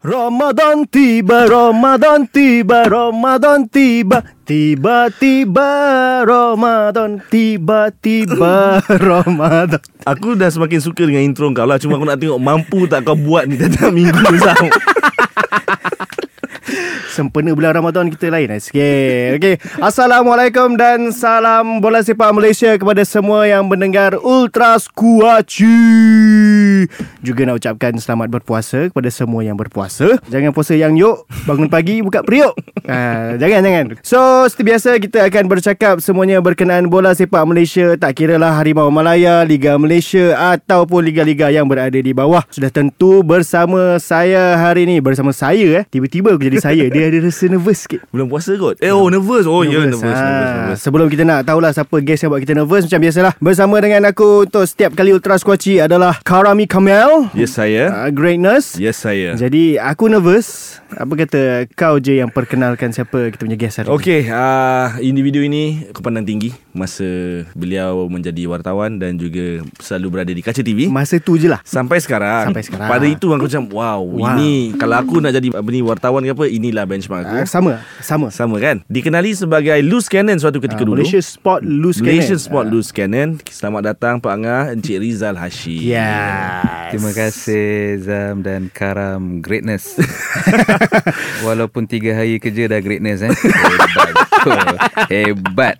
Ramadan tiba, Ramadan tiba, Ramadan tiba Tiba-tiba Ramadan Tiba-tiba Ramadan. Aku dah semakin suka dengan intro kau lah Cuma aku nak tengok mampu tak kau buat ni Tiap-tiap minggu Sam Sempena bulan Ramadan kita lain lah sikit. Okay. Assalamualaikum dan salam bola sepak Malaysia Kepada semua yang mendengar Ultra Skuaci Juga nak ucapkan selamat berpuasa Kepada semua yang berpuasa. Jangan puasa yang yuk Bangun pagi buka periuk. Ha, Jangan jangan. So seperti biasa kita akan bercakap Semuanya berkenaan bola sepak Malaysia. Tak kiralah Harimau Malaya Liga Malaysia Ataupun liga-liga yang berada di bawah. Sudah tentu bersama saya hari ni. Bersama saya eh Tiba-tiba aku jadi saya Dia ada rasa nervous sikit. Bulan puasa kot? Eh oh nervous. Oh ya yeah, nervous, nervous, nervous, Ha, Sebelum kita nak tahulah siapa guest yang buat kita nervous Macam biasalah. Bersama dengan aku untuk setiap kali Ultra Squatchy adalah Karami Kamel. Yes saya. Uh, Greatness. Yes saya. Jadi aku nervous. Apa kata kau je yang perkenalkan siapa kita punya guest hari ni? Okey, uh, individu ini aku pandang tinggi. Masa beliau menjadi wartawan dan juga selalu berada di kaca TV. Masa tu je lah. Sampai sekarang. Sampai sekarang. Pada itu aku macam Wow, Wow. Ini Kalau aku nak jadi apa ni Wartawan ke apa Inilah benchmark aku. Uh, Sama Sama. Sama kan? Dikenali sebagai Loose Cannon Suatu ketika Ah, dulu. Malaysia Sport Loose Cannon. Sport Loose Cannon. Selamat datang Pak Angah Encik Rizal Hashim. Yes. Terima kasih Zam dan Karam Greatness. Walaupun tiga hari kerja dah greatness eh. Hebat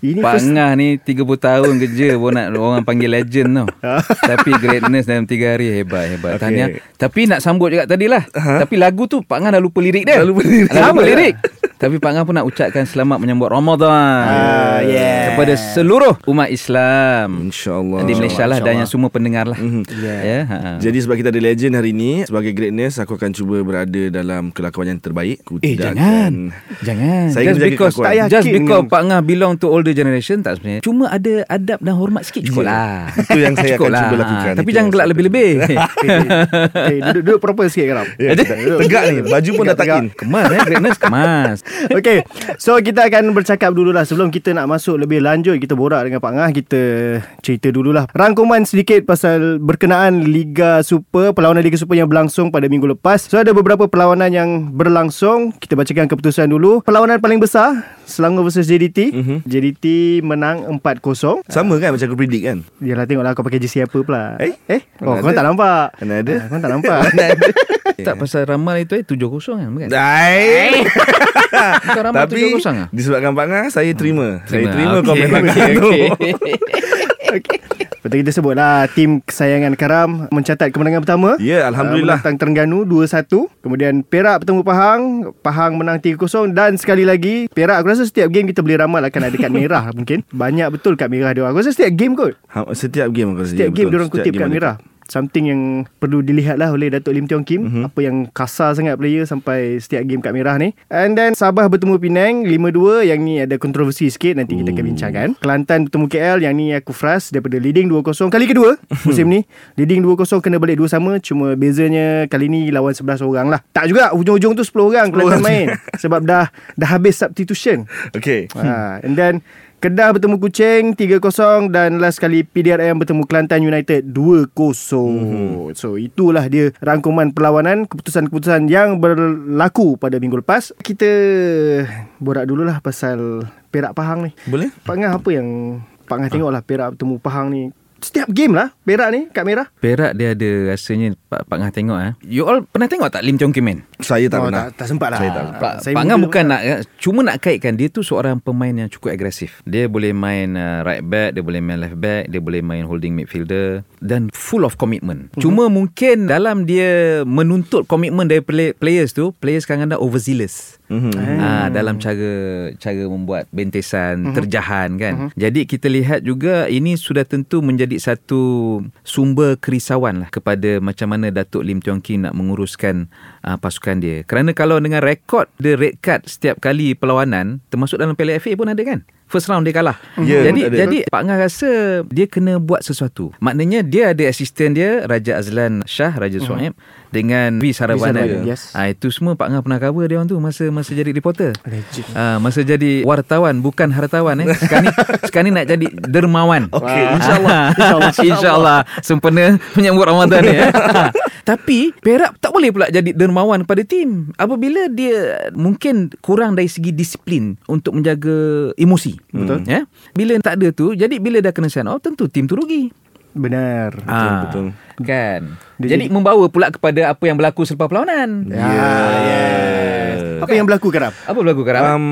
Ini Pak first- Ngah ni 30 tahun kerja pun nak orang panggil legend tau Tapi greatness dalam tiga hari hebat hebat. Okay. Tahniah. Tapi nak sambut juga tadi lah. Ha? Tapi lagu tu Pak Ngah dah lupa lirik dia. Lupa lirik. Sama lirik Tapi Pak Ngah pun nak ucapkan selamat menyambut Ramadan. Ah, yes. Kepada seluruh umat Islam. InsyaAllah Di Malaysia lah Dan yang semua pendengar lah. Mhm. Yeah. Ya, ha. Jadi sebab kita ada legend hari ni Sebagai greatness Aku akan cuba berada dalam kelakuan yang terbaik. Aku Eh jangan. Akan Jangan. Saya Just because. Tak yakin Just because Pak Ngah belong to older generation Tak sebenarnya. Cuma ada adab dan hormat sikit Cukup lah. Itu yang saya Cukup akan cuba lakukan. Tapi jangan gelak lebih-lebih. okay, duduk, duduk proper sikit Karam. Ya, Tegak ni Baju pun dah Tegak, takin. Kemas eh Greatness kemas Okay So kita akan bercakap dululah Sebelum kita nak masuk lebih lanjut. Kita borak dengan Pak Ngah Kita cerita dululah. Rangkuman sedikit pasal Berkenaan Liga Super Perlawanan Liga Super yang berlangsung pada minggu lepas. So ada beberapa perlawanan yang berlangsung. Kita bacakan keputusan dulu. Perlawanan paling besar Selangor versus JDT Mhm. JDT menang 4-0 Sama kan macam aku predict kan? Yalah tengoklah kau pakai jersey apa pula. Eh? Eh? Oh Mana kau tak nampak? Mana ada? Ah, Kau tak nampak. Tak pasal ramal itu eh 7-0 kan? Bukan? Dai Bukan ramal Tapi 7-0 ah? Disebabkan Pak Ngah Saya terima. Saya terima. Okey, komen Pak okey, Ngah tu. Okey. Betul kita sebutlah Tim kesayangan Karam Mencatat kemenangan pertama. Ya, Alhamdulillah. uh, Menentang Terengganu 2-1 Kemudian Perak bertemu Pahang. Pahang menang 3-0 Dan sekali lagi Perak aku rasa setiap game Kita boleh ramal akan ada kad merah mungkin. Banyak betul kad merah dia. Aku rasa setiap game kot. Ha, Setiap game aku rasa Setiap game diorang kutip ada. merah Something yang perlu dilihat lah oleh Datuk Lim Tiong Kim. Mhm. mm-hmm. Apa yang kasar sangat player sampai setiap game kad merah ni. And then Sabah bertemu Penang 5-2 Yang ni ada kontroversi sikit. Nanti kita akan bincangkan. Kelantan bertemu KL Yang ni aku fras Daripada leading 2-0 Kali kedua musim ni Leading 2-0 kena balik 2 sama. Cuma bezanya kali ni lawan 11 orang lah. Tak juga. Hujung-hujung tu 10 orang 10 Kelantan orang. main. Sebab dah dah habis substitution. Okay. Ha, And then Kedah bertemu Kuching 3-0 dan last kali PDRM bertemu Kelantan United 2-0. Mm-hmm. So itulah dia rangkuman perlawanan keputusan-keputusan yang berlaku pada minggu lepas. Kita borak dululah pasal Perak Pahang ni. Boleh? Pak Ngah apa yang Pak Ngah tengoklah Perak bertemu Pahang ni. Setiap game lah Perak ni kad merah. Perak dia ada rasanya Pak, Pak Ngah tengok eh. You all pernah tengok tak Lim Chong Kim man? Saya tak oh, pernah tak, tak sempat lah. Saya tak Pak, Saya Pak Ngah bukan nak eh, Cuma nak kaitkan Dia tu seorang pemain yang cukup agresif Dia boleh main uh, right back Dia boleh main left back Dia boleh main holding midfielder Dan full of commitment Mhm. Cuma mungkin Dalam dia Menuntut komitmen dari play, players tu Players kadang-kadang overzealous Mhm. Ah, dalam cara cara membuat bentesan Mhm. terjahan kan. Jadi kita lihat juga ini sudah tentu menjadi satu sumber kerisauan lah kepada macam mana Datuk Lim Tiong Kim nak menguruskan uh, pasukan dia. Kerana kalau dengan rekod the red card setiap kali perlawanan termasuk dalam Piala FA pun ada kan. first round dia kalah. Ya, jadi ada. jadi Pak Ngah rasa dia kena buat sesuatu. Maknanya dia ada asisten dia Raja Azlan Shah, Raja Suhaib dengan V. Sarabanan, yes. Ah itu semua Pak Ngah pernah cover dia orang tu masa masa jadi reporter. Ah masa jadi wartawan bukan hartawan eh. Sekarang ni sekarang ni nak jadi dermawan. Okey, insyaallah. insyaallah. insyaallah sempena menyambut Ramadan ni eh. Tapi Perak tak boleh pula jadi dermawan pada tim apabila dia mungkin kurang dari segi disiplin untuk menjaga emosi. Betul. Ya. Bila tak ada tu, jadi bila dah kena sign off tentu tim tu rugi. Benar. Ah, betul. Kan. Dia jadi membawa pula kepada apa yang berlaku selepas perlawanan. Ya, yes. Apa yang berlaku Karam? Apa berlaku Karam? Um,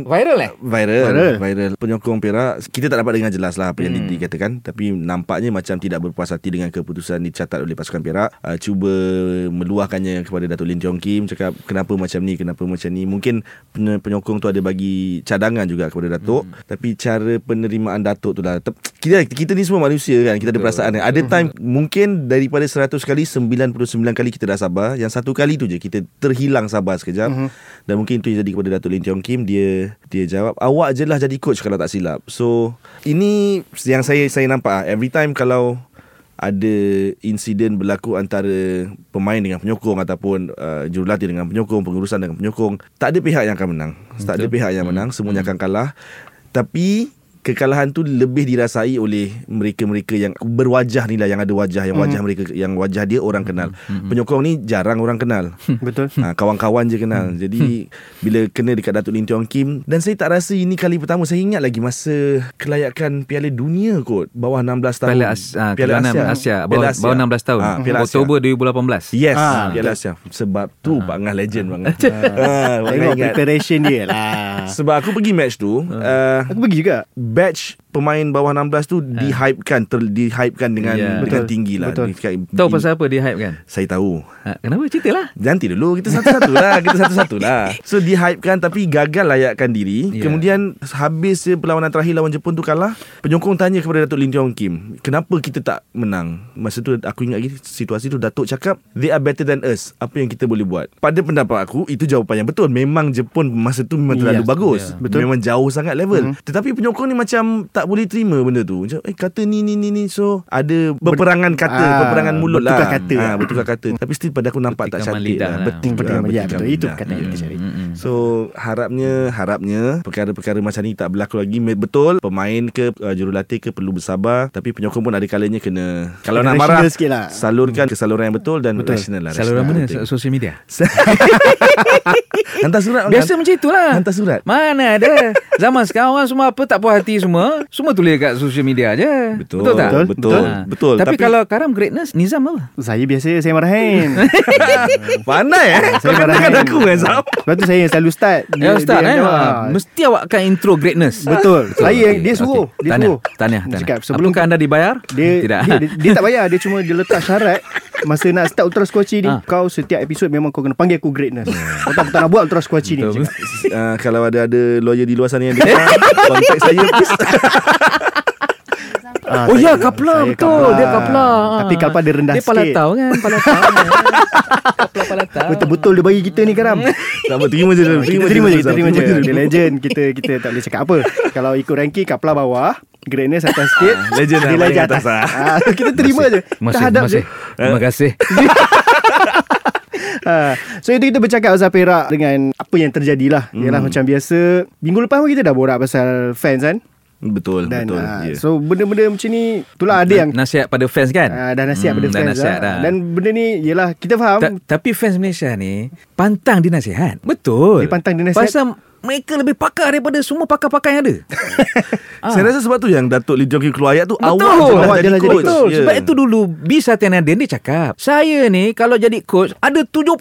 Viral eh? Viral, Viral. viral Penyokong Perak Kita tak dapat dengar jelas lah Apa yang Hmm. di- dikatakan Tapi nampaknya Macam tidak berpuas hati Dengan keputusan Dicatat oleh pasukan Perak uh, Cuba Meluahkannya Kepada Datuk Lim Tiong Kim Cakap kenapa macam ni Kenapa macam ni Mungkin pen- Penyokong tu ada bagi Cadangan juga kepada Datuk Hmm. Tapi cara penerimaan Datuk tu lah kita, kita ni semua manusia kan Kita ada perasaan kan. Ada time Mungkin daripada 100 kali 99 kali kita dah sabar Yang satu kali tu je Kita terhilang sabar sekejap Dan mungkin itu yang jadi kepada Datuk Lim Tiong Kim Dia dia jawab Awak je lah jadi coach Kalau tak silap So Ini Yang saya saya nampak ah, Every time kalau ada insiden berlaku antara pemain dengan penyokong ataupun uh, jurulatih dengan penyokong, pengurusan dengan penyokong, tak ada pihak yang akan menang. Tak ada pihak yang menang, semuanya akan kalah. Tapi kekalahan tu lebih dirasai oleh mereka-mereka yang berwajah ni lah yang ada wajah yang wajah mereka yang wajah dia orang kenal. Penyokong ni jarang orang kenal. Betul. Ha, kawan-kawan je kenal. Jadi bila kena dekat Datuk Lim Tiong Kim dan saya tak rasa ini kali pertama. Saya ingat lagi masa kelayakan Piala Dunia kot bawah 16 tahun. Piala As- ah, kejohanan Asia, bawah- bawah 16 tahun. Ha, Piala Asia. Oktober 2018. Yes, Ah, Piala Asia. Sebab tu Pak Ngah legend banget. ha, Pak Ngah Tengok ingat. preparation dia lah. Sebab aku pergi match tu, uh, Aku pergi juga. Batch pemain bawah 16 tu dihypekan, ter, dihypekan dengan Ya. dengan Betul, tinggi lah. betul. Di- Tahu pasal apa dia hype kan? Saya tahu. Ha, kenapa? Ceritalah. Nanti dulu Kita satu-satu lah Kita satu-satu lah So dihypekan Tapi gagal layakkan diri Ya. Kemudian Habis perlawanan terakhir Lawan Jepun tu kalah Penyokong tanya kepada Datuk Lim Tiong Kim Kenapa kita tak menang Masa tu aku ingat lagi Situasi tu Datuk cakap They are better than us Apa yang kita boleh buat Pada pendapat aku Itu jawapan yang betul Memang Jepun Masa tu memang terlalu Yes, bagus ya. Betul. Memang jauh sangat level Tetapi penyokong ni macam Tak boleh terima benda tu Macam eh kata ni ni ni ni So ada Berperangan kata Ah, Berperangan mulut lah bertukar kata. Ah, Bertukar kata Tapi still pada aku nampak tak Bertikaman cantik lah lah. Betul Betul, Ah, ya, bertikam betul. Itu lidah. kata yang kita cari. So harapnya harapnya perkara-perkara macam ni tak berlaku lagi Me- betul pemain ke uh, jurulatih ke perlu bersabar tapi penyokong pun ada kalanya kena kalau Kena nak marah lah. salurkan ke saluran yang betul dan Betul. rasional lah Saluran mana? penting. Sosial media? hantar surat Biasa macam itulah. hantar surat Mana ada Zaman sekarang orang semua apa Tak puas hati semua Semua tulis kat social media je betul Betul tak? betul betul, Ha. betul. Tapi, kalau Karam greatness Nizam apa? Saya biasa saya marahin. pandai eh saya marahin. aku kan Sebab tu saya yang selalu start. Ya Ustaz yang eh? jawab. Ha, Mesti awak akan intro greatness Betul. Saya yang dia suruh. Dia Tahniah, suruh. Tahniah, Dia tahniah. cakap, sebelum Apakah anda dibayar? dia, Tidak. dia, dia, dia tak bayar Dia cuma dia letak syarat Masa nak start Ultra Squatchy ni Ah. Kau setiap episod Memang kau kena panggil aku greatness Kau tak, tak nak buat Ultra Squatchy ni uh, kalau ada ada lawyer di luar sana yang dengar contact saya please Ah, Oh saya- ya Kapla betul. Kapla. Dia Kapla Tapi Kapla dia rendah Dia sikit. palatau kan Palatau Kapla palatau. Betul-betul dia bagi kita ni Karam. Tak apa terima je Kita terima je Zam. terima je. Terima Dia legend. Kita kita tak boleh cakap apa. Kalau ikut ranking Kapla bawah. Greatness atas sikit. Legend lah, Dia legend atas atas, lah. Ah, Kita terima je. Terima Kita kasih hadap Terima je kasih Terima kasih. Ha. So itu kita bercakap pasal Perak Dengan apa yang terjadilah. Hmm. Yalah macam biasa Minggu lepas pun kita dah borak pasal fans kan betul Dan betul ah, ya. So benda-benda macam ni Itulah ada yang Nasihat pada fans kan ah, Dah nasihat Hmm, pada dah fans nasihat lah. dah. Dan benda ni Yelah kita faham Ta- Tapi fans Malaysia ni Pantang dinasihat Betul Dia pantang dinasihat. Pasal mereka lebih pakar daripada semua pakar-pakar yang ada Ah. Saya rasa sebab tu yang Datuk Lee Jong Kim keluar ayat tu Betul. lah Awak jadi jadi coach. Betul Ya. Sebab itu dulu B Satyanandin dia cakap Saya ni Kalau jadi coach Ada 70-80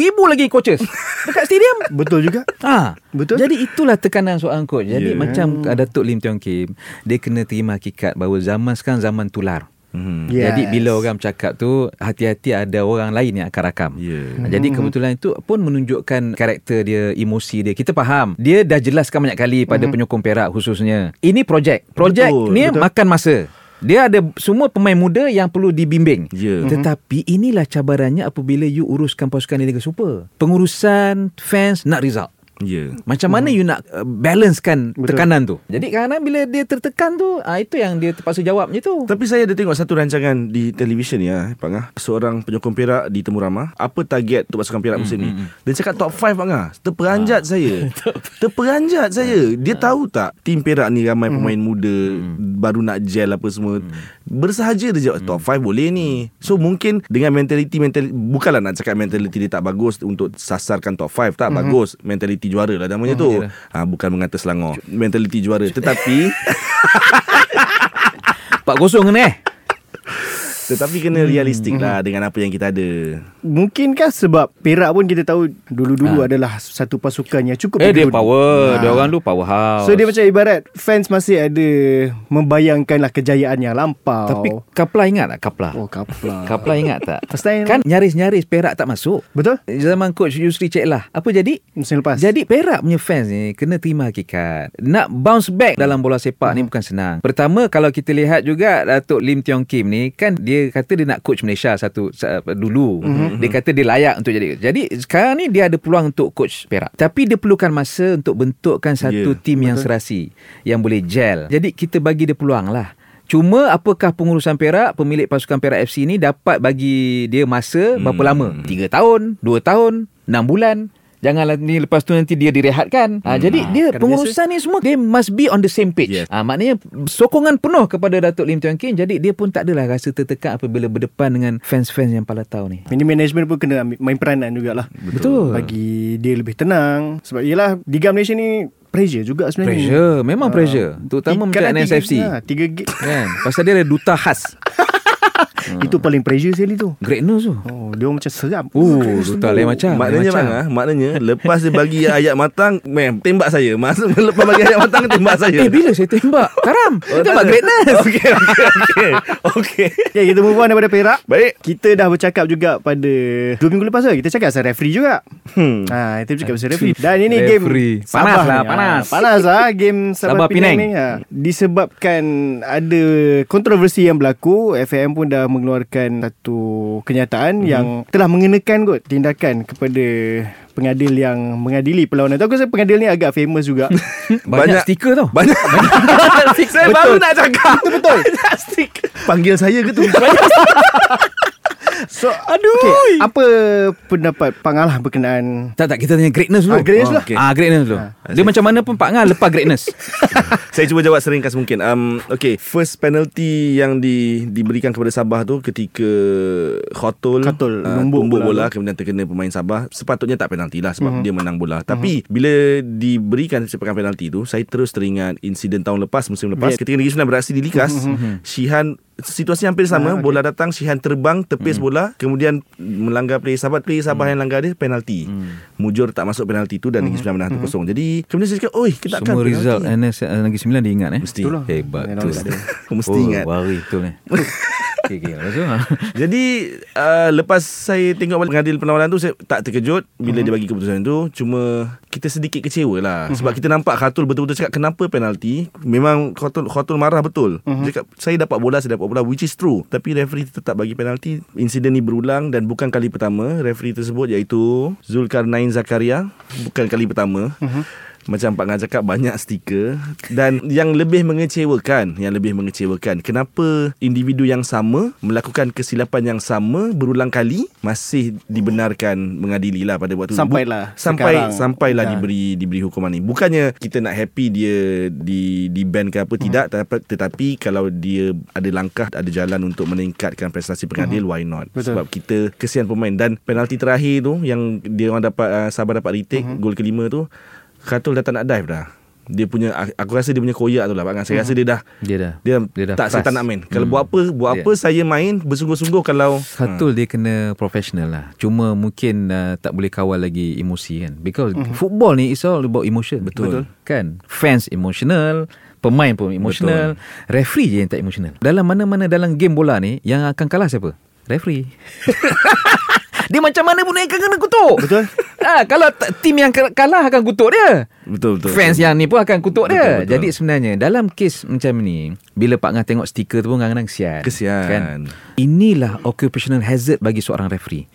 ribu lagi coaches Dekat stadium Betul juga Ah, Betul. Jadi itulah tekanan seorang coach. Jadi Ya. macam Datuk Lim Tiong Kim, dia kena terima hakikat bahawa zaman sekarang zaman tular. Hmm. Yes. Jadi bila orang bercakap tu hati-hati ada orang lain yang akan rakam. Ya. Ha, Jadi kebetulan itu pun menunjukkan karakter dia, emosi dia. Kita faham. Dia dah jelaskan banyak kali pada penyokong Perak khususnya. Ini projek. Projek Betul, ni betul. makan masa. Dia ada semua pemain muda yang perlu dibimbing. Ya. Tetapi inilah cabarannya apabila you uruskan pasukan di Liga Super. Pengurusan fans nak result. Ya Macam mana you nak uh, balancekan Betul. tekanan tu Jadi kadang-kadang bila dia tertekan tu ah, Itu yang dia terpaksa jawab tu Tapi saya ada tengok satu rancangan di televisyen ya, Pak Ngah. Seorang penyokong Perak di Temu Ramah. Apa target untuk pasukan Perak musim ni? Dia cakap top 5 Pak Ngah. Terperanjat saya. Terperanjat saya. Dia tahu tak tim Perak ni ramai pemain muda, baru nak gel apa semua. Bersahaja dia jawab top 5 boleh ni. So mungkin dengan mentality mentality bukanlah nak cakap mentality dia tak bagus untuk sasarkan top 5 tak bagus. Mentality juara lah namanya tu. yalah. Ha, bukan mengata Selangor. Mentality juara tetapi 4-0 kena eh Tetapi kena realistik lah Dengan apa yang kita ada. Mungkinkah sebab Perak pun kita tahu Dulu-dulu adalah Satu pasukan yang cukup Eh dia power. Ha. Dia orang tu powerhouse. So dia macam ibarat Fans masih ada Membayangkanlah kejayaan yang lampau. Tapi Kapla ingat tak? Kapla Oh kapla Kapla ingat tak? First time. Kan nyaris-nyaris Perak tak masuk. Betul? Zaman coach Yusri Cik lah. Apa jadi? Musim lepas. Jadi Perak punya fans ni Kena terima hakikat. Nak bounce back Dalam bola sepak ni Bukan senang. Pertama Kalau kita lihat juga Datuk Lim Tiong Kim ni Kan dia kata Dia nak coach Malaysia Satu sa- Dulu. Dia kata dia layak Untuk jadi. Jadi sekarang ni Dia ada peluang untuk coach Perak. Tapi dia perlukan masa Untuk bentukkan satu Ya, tim yang serasi Yang boleh gel. Jadi kita bagi dia peluang lah. Cuma apakah pengurusan Perak, pemilik pasukan Perak FC ni dapat bagi dia masa berapa Hmm. lama? 3 tahun, 2 tahun, 6 bulan. Janganlah ni lepas tu nanti dia direhatkan. Ha, jadi dia kan pengurusan ni semua they must be on the same page. Yes. Ha, maknanya sokongan penuh kepada Datuk Lim Tiong Kim. Jadi dia pun tak adalah rasa tertekan apabila berdepan dengan fans-fans yang palatau ni. Ini management pun kena ambil, main peranan jugalah Betul. Bagi dia lebih tenang Sebab yelah Liga Malaysia ni Pressure juga sebenarnya Pressure, memang Ah. pressure. Terutama macam NSFC. tiga, ha, tiga gig Kan? Pasal dia ada duta khas. Itu paling pressure sekali tu Great news tu. Oh dia orang macam seram Oh, duta lain macam. Maknanya macam. bang ah, Maknanya Lepas dia bagi ayat matang Mem Tembak saya Maksud lepas bagi ayat matang Tembak saya Eh bila saya tembak? Karam. Oh, tembak tak ada. greatness. Okey okey okey Okey Okay kita move on daripada Perak Baik Kita dah bercakap juga pada Dua minggu lepas Kita cakap pasal referee juga hmm. Ha, kita bercakap pasal referee Dan ini Referee. game Panas Sabah lah, ni. panas. ha, Panas lah Game Sabah, Sabah Penang, Penang. ni ha. Disebabkan Ada kontroversi yang berlaku FAM pun dah mengeluarkan Satu kenyataan Mhm. Yang telah mengenakan kot Tindakan kepada Pengadil yang Mengadili perlawanan. Tu Aku rasa pengadil ni? Agak famous juga. Banyak, Banyak- stiker tau. Banyak. Saya baru nak cakap. Betul-betul Banyak stiker. Panggil saya ke tu So Aduh okay, Apa pendapat Pangalah berkenaan Tak tak kita tanya greatness dulu. Ah, greatness Oh, lah okey. Ah greatness dulu. Dia macam mana pun Pak Ngah lepas greatness. Saya cuba jawab seringkas mungkin um, Okay First penalty yang di, diberikan kepada Sabah tu Ketika Khotul Khotul, uh, numbuk tumbuk bola bola. Kemudian terkena pemain Sabah Sepatutnya tak penalti lah Sebab dia menang bola Tapi Bila diberikan sepakan penalti tu Saya terus teringat Insiden tahun lepas Musim lepas Viet. Ketika Negeri Sembilan beraksi di Likas Shihan Situasi hampir sama. Ah, okey. Bola datang Shihan terbang Tepis bola. Kemudian Melanggar player Sabah Player Sabah yang langgar dia Penalti. Mujur tak masuk penalti tu Dan Negeri Sembilan menang 1-0 Jadi Kemudian saya cakap Oi kita akan Semua result NS Negeri Sembilan dia ingat eh. Mesti. Itulah. Hebat. Tu. Mesti ingat. Wari betul ni. Okey okey. Lepas tu. ah. Jadi uh, lepas saya tengok balik pengadil perlawanan tu saya tak terkejut bila dia bagi keputusan tu. Cuma kita sedikit kecewa lah. Sebab kita nampak Khatul betul-betul cakap kenapa penalti? Memang Khatul Khatul marah betul. Dia cakap saya dapat bola saya dapat bola which is true. Tapi referee tetap bagi penalti. Insiden ni berulang dan bukan kali pertama referee tersebut iaitu Zulkarnain Zakaria. Bukan kali pertama macam Pak Ngah cakap banyak stiker dan yang lebih mengecewakan yang lebih mengecewakan kenapa individu yang sama melakukan kesilapan yang sama berulang kali masih dibenarkan mengadili lah pada waktu Sampailah sampai sekarang. sampailah Ya. diberi diberi hukuman ni bukannya kita nak happy dia di di ban ke apa Hmm. tidak tetapi, tetapi kalau dia ada langkah ada jalan untuk meningkatkan prestasi pengadil why not Hmm. Betul. sebab kita kesian pemain dan penalti terakhir tu yang dia orang dapat uh, Sabah dapat retake Hmm. gol kelima tu Khatul dah tak nak dive dah dia punya aku rasa dia punya koyak tu lah Pak saya rasa dia dah Dia dah. dia, Dia dah tak saya fast. tak nak main kalau Hmm. buat apa buat Dia- apa saya main bersungguh-sungguh kalau Khatul dia kena professional lah. Cuma mungkin uh, tak boleh kawal lagi emosi kan. Because football ni is all about emotion. Betul. Kan? Fans emotional, pemain pun emotional, referee je yang tak emotional. Dalam mana-mana dalam game bola ni yang akan kalah siapa? Referee. dia macam mana pun akan kena kutuk. Betul. Ha, kalau tim yang kalah akan kutuk dia. betul betul Fans yang ni pun akan kutuk dia. Betul, betul. Jadi sebenarnya dalam kes macam ni, bila Pak Ngah tengok stiker tu pun kadang-kadang kesian. Kesian. Kan? Inilah occupational hazard bagi seorang referee.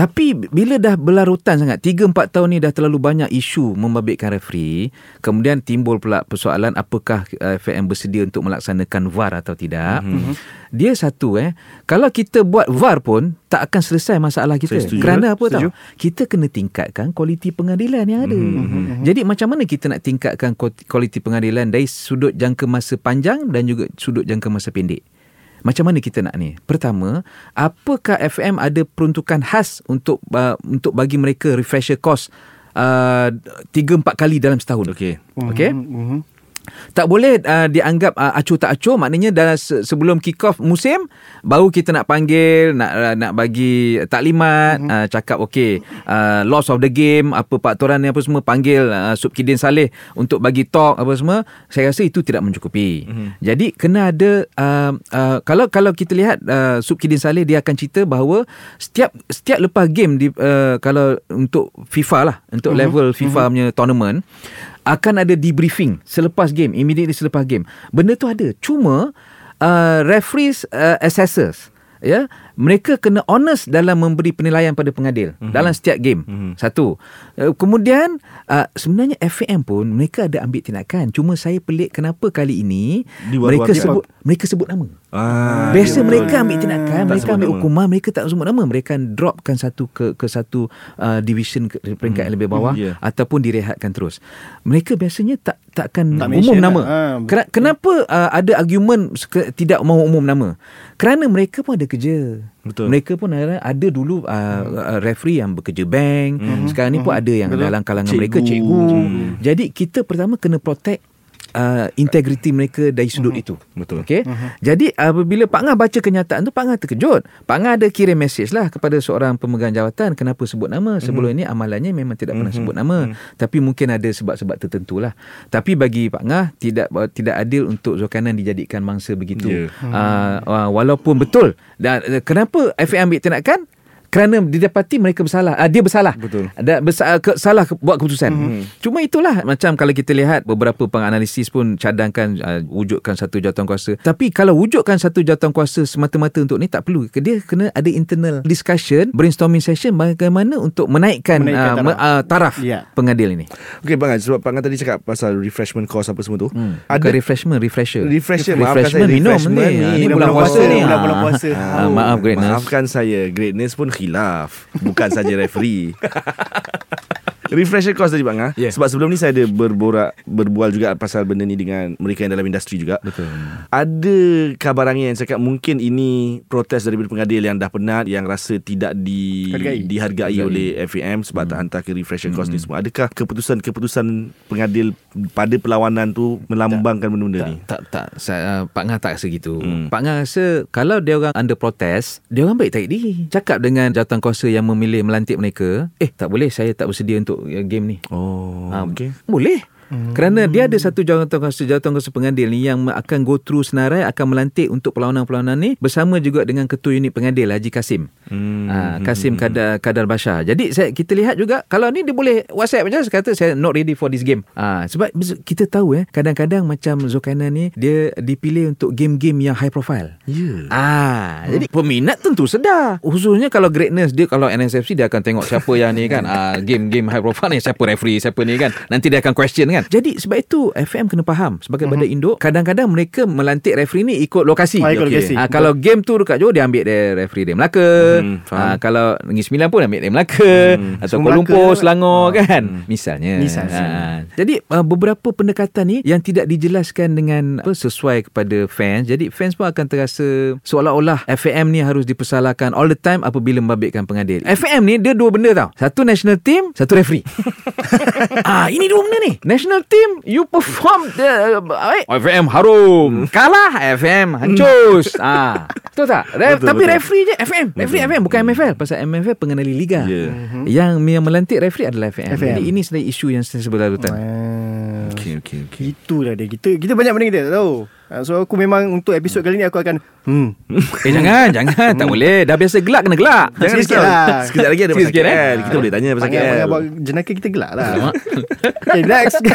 Tapi bila dah berlarutan sangat 3 4 tahun ni dah terlalu banyak isu membabitkan referee, kemudian timbul pula persoalan apakah uh, FAM bersedia untuk melaksanakan VAR atau tidak. Mm-hmm. Dia satu eh, kalau kita buat VAR pun tak akan selesai masalah kita. Setuju. Kerana apa Setuju. tahu? Kita kena tingkatkan kualiti pengadilan yang ada. Mm-hmm. Jadi macam mana kita nak tingkatkan kual- kualiti pengadilan dari sudut jangka masa panjang dan juga sudut jangka masa pendek? Macam mana kita nak ni? Pertama, apakah FM ada peruntukan khas untuk uh, untuk bagi mereka refresher course uh, 3 4 kali dalam setahun? Okey. Okey? Mhm. Tak boleh uh, dianggap uh, acuh tak acuh maknanya dalam se- sebelum kick off musim baru kita nak panggil nak uh, nak bagi taklimat mm-hmm. uh, cakap okey uh, loss of the game apa ni apa semua panggil uh, Subkidin Saleh untuk bagi talk apa semua saya rasa itu tidak mencukupi. Mm-hmm. Jadi kena ada uh, uh, kalau kalau kita lihat uh, Subkidin Saleh dia akan cerita bahawa setiap setiap lepas game di uh, kalau untuk FIFA lah untuk mm-hmm. level FIFA mm-hmm. punya tournament akan ada debriefing selepas game, immediately selepas game. Benda tu ada. Cuma uh, referees uh, assessors ya mereka kena honest dalam memberi penilaian pada pengadil mm-hmm. dalam setiap game mm-hmm. satu uh, kemudian uh, sebenarnya FAM pun mereka ada ambil tindakan cuma saya pelik kenapa kali ini mereka sebut mereka sebut nama Ah, Biasa ya, mereka ambil tindakan, Tak mereka ambil nama. hukuman, mereka tak sebut nama, mereka dropkan satu ke ke satu uh, division ke, peringkat yang lebih bawah Hmm, ya. ataupun direhatkan terus. Mereka biasanya tak takkan Tak umum nama. lah. Kena, kenapa uh, ada argument tidak mahu umum nama? Kerana mereka pun ada kerja. Betul. Mereka pun ada, ada dulu uh, referee yang bekerja bank. Sekarang ni pun ada yang Betul. dalam kalangan Cikgu. mereka cikgu. Hmm. Jadi kita pertama kena protect uh, integriti mereka dari sudut itu. Betul. Okey. Jadi apabila Pak Ngah baca kenyataan tu Pak Ngah terkejut. Pak Ngah ada kirim mesej lah kepada seorang pemegang jawatan kenapa sebut nama. Sebelum ini amalannya memang tidak pernah sebut nama. Tapi mungkin ada sebab-sebab tertentu lah. Tapi bagi Pak Ngah tidak tidak adil untuk Zulkarnain dijadikan mangsa begitu. Ya. Uh, walaupun betul. Dan uh, kenapa FA ambil tindakan? Kerana didapati mereka bersalah uh, dia bersalah Betul. dan bersa- ke, salah ke, buat keputusan hmm. cuma itulah macam kalau kita lihat beberapa penganalisis pun cadangkan uh, wujudkan satu jawatankuasa tapi kalau wujudkan satu jawatankuasa semata-mata untuk ni tak perlu dia kena ada internal discussion brainstorming session bagaimana untuk menaikkan, Menaikkan uh, taraf. me- uh, taraf Ya. pengadil ini Okey bang An, sebab Bang An tadi cakap pasal refreshment course apa semua tu. hmm. Ada Bukan refreshment refresher refresher maafkan refreshment saya minum refreshment ni Ah, ni bulan puasa ni bulan- Ah. puasa. Ah, maaf greatness Maafkan saya Greatness pun khilaf Bukan saja referee Refresher course tadi bang ah. Yeah. Sebab sebelum ni saya ada berborak berbual juga pasal benda ni dengan mereka yang dalam industri juga. betul Ada kabar angin yang cakap mungkin ini protes daripada pengadil yang dah penat yang rasa tidak di Hargai. dihargai oleh FAM sebab tak hantar ke refresher course ni semua. Adakah keputusan-keputusan pengadil pada perlawanan tu melambangkan benda-benda ni? Tak tak saya, uh, Pak Ngah tak rasa gitu. Hmm. Pak Ngah rasa kalau dia orang under protest, dia orang baik tarik diri. Cakap dengan jawatankuasa yang memilih melantik mereka, eh tak boleh saya tak bersedia untuk uh, game ni. Oh, Ah, okey. Boleh. Hmm. Kerana dia ada satu jawatankuasa jawatankuasa pengadil ni yang akan go through senarai akan melantik untuk perlawanan-perlawanan ni bersama juga dengan ketua unit pengadil Haji Kasim. Hmm. Hmm. Kasim Kadar Kadar Bashar. Jadi saya kita lihat juga kalau ni dia boleh WhatsApp aja kata saya not ready for this game. Ah sebab kita tahu eh kadang-kadang macam Zulkarnain ni dia dipilih untuk game-game yang high profile. Ya. Ah, hmm. jadi peminat tentu sedar. Khususnya kalau greatness dia kalau NSFC dia akan tengok siapa yang ni kan. Ah, game-game high profile ni siapa referee, siapa ni kan. Nanti dia akan question kan. Jadi sebab itu FM kena faham sebagai badan induk kadang-kadang mereka melantik referee ni ikut lokasi. Ah, ikut Okey. lokasi. Ah, kalau game tu dekat Johor dia ambil dia referee dia Melaka. Faham. ah, kalau Negeri Sembilan pun ambil dia Melaka Hmm. atau Kuala Lumpur, Melaka. Selangor kan. Misalnya. Misalnya. Ah, jadi uh, beberapa pendekatan ni yang tidak dijelaskan dengan apa sesuai kepada fans. Jadi fans pun akan terasa seolah-olah FAM ni harus dipersalahkan all the time apabila membabitkan pengadil. FAM ni dia dua benda tau. Satu national team, satu referee. ah, ini dua benda ni. National team you perform the uh, FAM harum. Kalah FAM hancus. ah, betul tak? Re- Betul, tapi betul. referee je FM. Referee FM bukan MFL pasal MFL pengendali liga. Ya. Yang yang melantik referee adalah FM. FM. Jadi ini sebenarnya isu yang berlarutan. Ah. Okey okey okey. Itulah dia kita kita banyak benda kita tak tahu. Ah, So aku memang untuk episod kali ni aku akan hmm. Eh jangan Jangan Tak boleh Dah biasa gelak kena gelak Jangan Sikit-sikit risau. lah. Sekejap lagi ada pasal Sikit-sikit, KL. eh? Kita boleh tanya pasal KL. buat jenaka kita gelak lah. okay, next.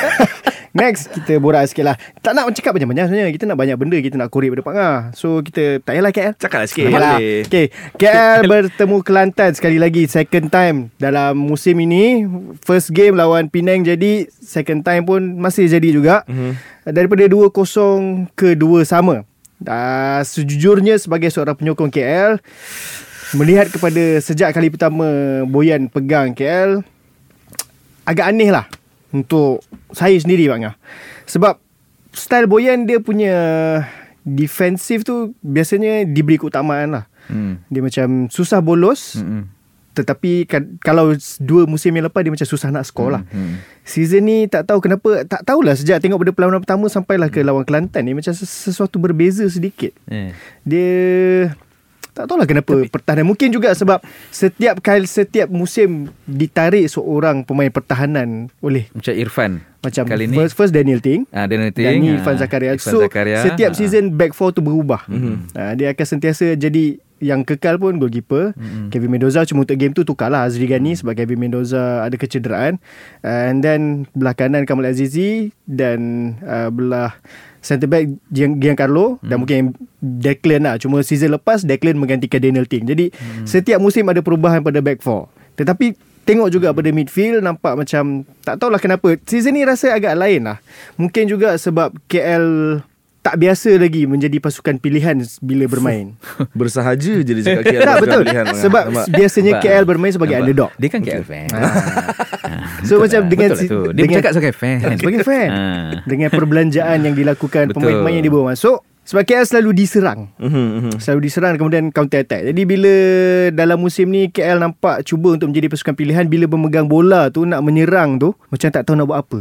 Next kita borak sikit lah Tak nak cakap banyak-banyak sebenarnya Kita nak banyak benda Kita nak korek pada Pak Ngah So kita Tak payahlah KL Cakap lah sikit lah. Okay KL bertemu Kelantan sekali lagi Second time Dalam musim ini First game lawan Penang jadi Second time pun Masih jadi juga mm-hmm. Daripada 2-0 ke 2 sama uh, Sejujurnya sebagai seorang penyokong KL Melihat kepada sejak kali pertama Boyan pegang KL Agak aneh lah Untuk saya sendiri Ngah Sebab Style Boyan dia punya Defensif tu Biasanya diberi keutamaan lah Hmm. Dia macam susah bolos Mm-mm. Tetapi kan, kalau dua musim yang lepas dia macam susah nak skor lah. Hmm. Season ni tak tahu kenapa tak tahulah sejak tengok pada perlawanan pertama sampailah ke lawan Kelantan ni macam ses- sesuatu berbeza sedikit. Eh. Dia tak tahulah kenapa Tapi, pertahanan mungkin juga sebab setiap kali setiap musim ditarik seorang pemain pertahanan oleh Macam Irfan macam Kali ni first first Daniel Ting ah, Daniel Ting dan ah, Irfan Zakaria. Irfan So Zakaria, setiap ah. season back four tu berubah. Mm-hmm. Uh, dia akan sentiasa jadi yang kekal pun goalkeeper. Mm-hmm. Kevin Mendoza cuma untuk game tu tukarlah Azri Gani sebab Kevin Mendoza ada kecederaan. And then belah kanan Kamal Azizi dan uh, belah centre back Gian- Giancarlo mm. dan mungkin Declan lah. Cuma season lepas Declan menggantikan Daniel Ting. Jadi mm. setiap musim ada perubahan pada back four. Tetapi Tengok juga pada midfield Nampak macam Tak tahulah kenapa Season ni rasa agak lain lah Mungkin juga sebab KL Tak biasa lagi Menjadi pasukan pilihan Bila bermain Bersahaja je dia cakap KL Tak betul pilihan. Sebab Nampak? biasanya Nampak? KL bermain sebagai Nampak? underdog Dia kan KL fan So macam dengan Betul lah tu. Dia dengan- bercakap sebagai fan Sebagai fan Ah. Dengan perbelanjaan yang dilakukan Betul. Pemain-pemain yang dibawa masuk Sebab KL selalu diserang Mhm, mhm. Selalu diserang kemudian counter attack. Jadi bila dalam musim ni KL nampak cuba untuk menjadi pasukan pilihan bila memegang bola tu nak menyerang tu macam tak tahu nak buat apa.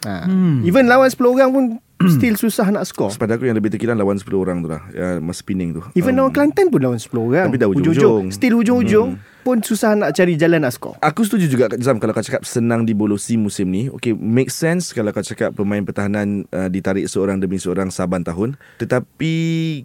Ha. Hmm. Even lawan 10 orang pun still susah nak score. Pada aku yang lebih terkilan lawan 10 orang tu lah ya, Masa Pening tu Even Um, lawan Kelantan pun lawan 10 orang. Tapi dah hujung-hujung. Still hujung-hujung hmm. Pun susah nak cari jalan nak score. Aku setuju juga Zam Kalau kau cakap senang dibolosi musim ni Okay make sense Kalau kau cakap pemain pertahanan uh, Ditarik seorang demi seorang saban tahun Tetapi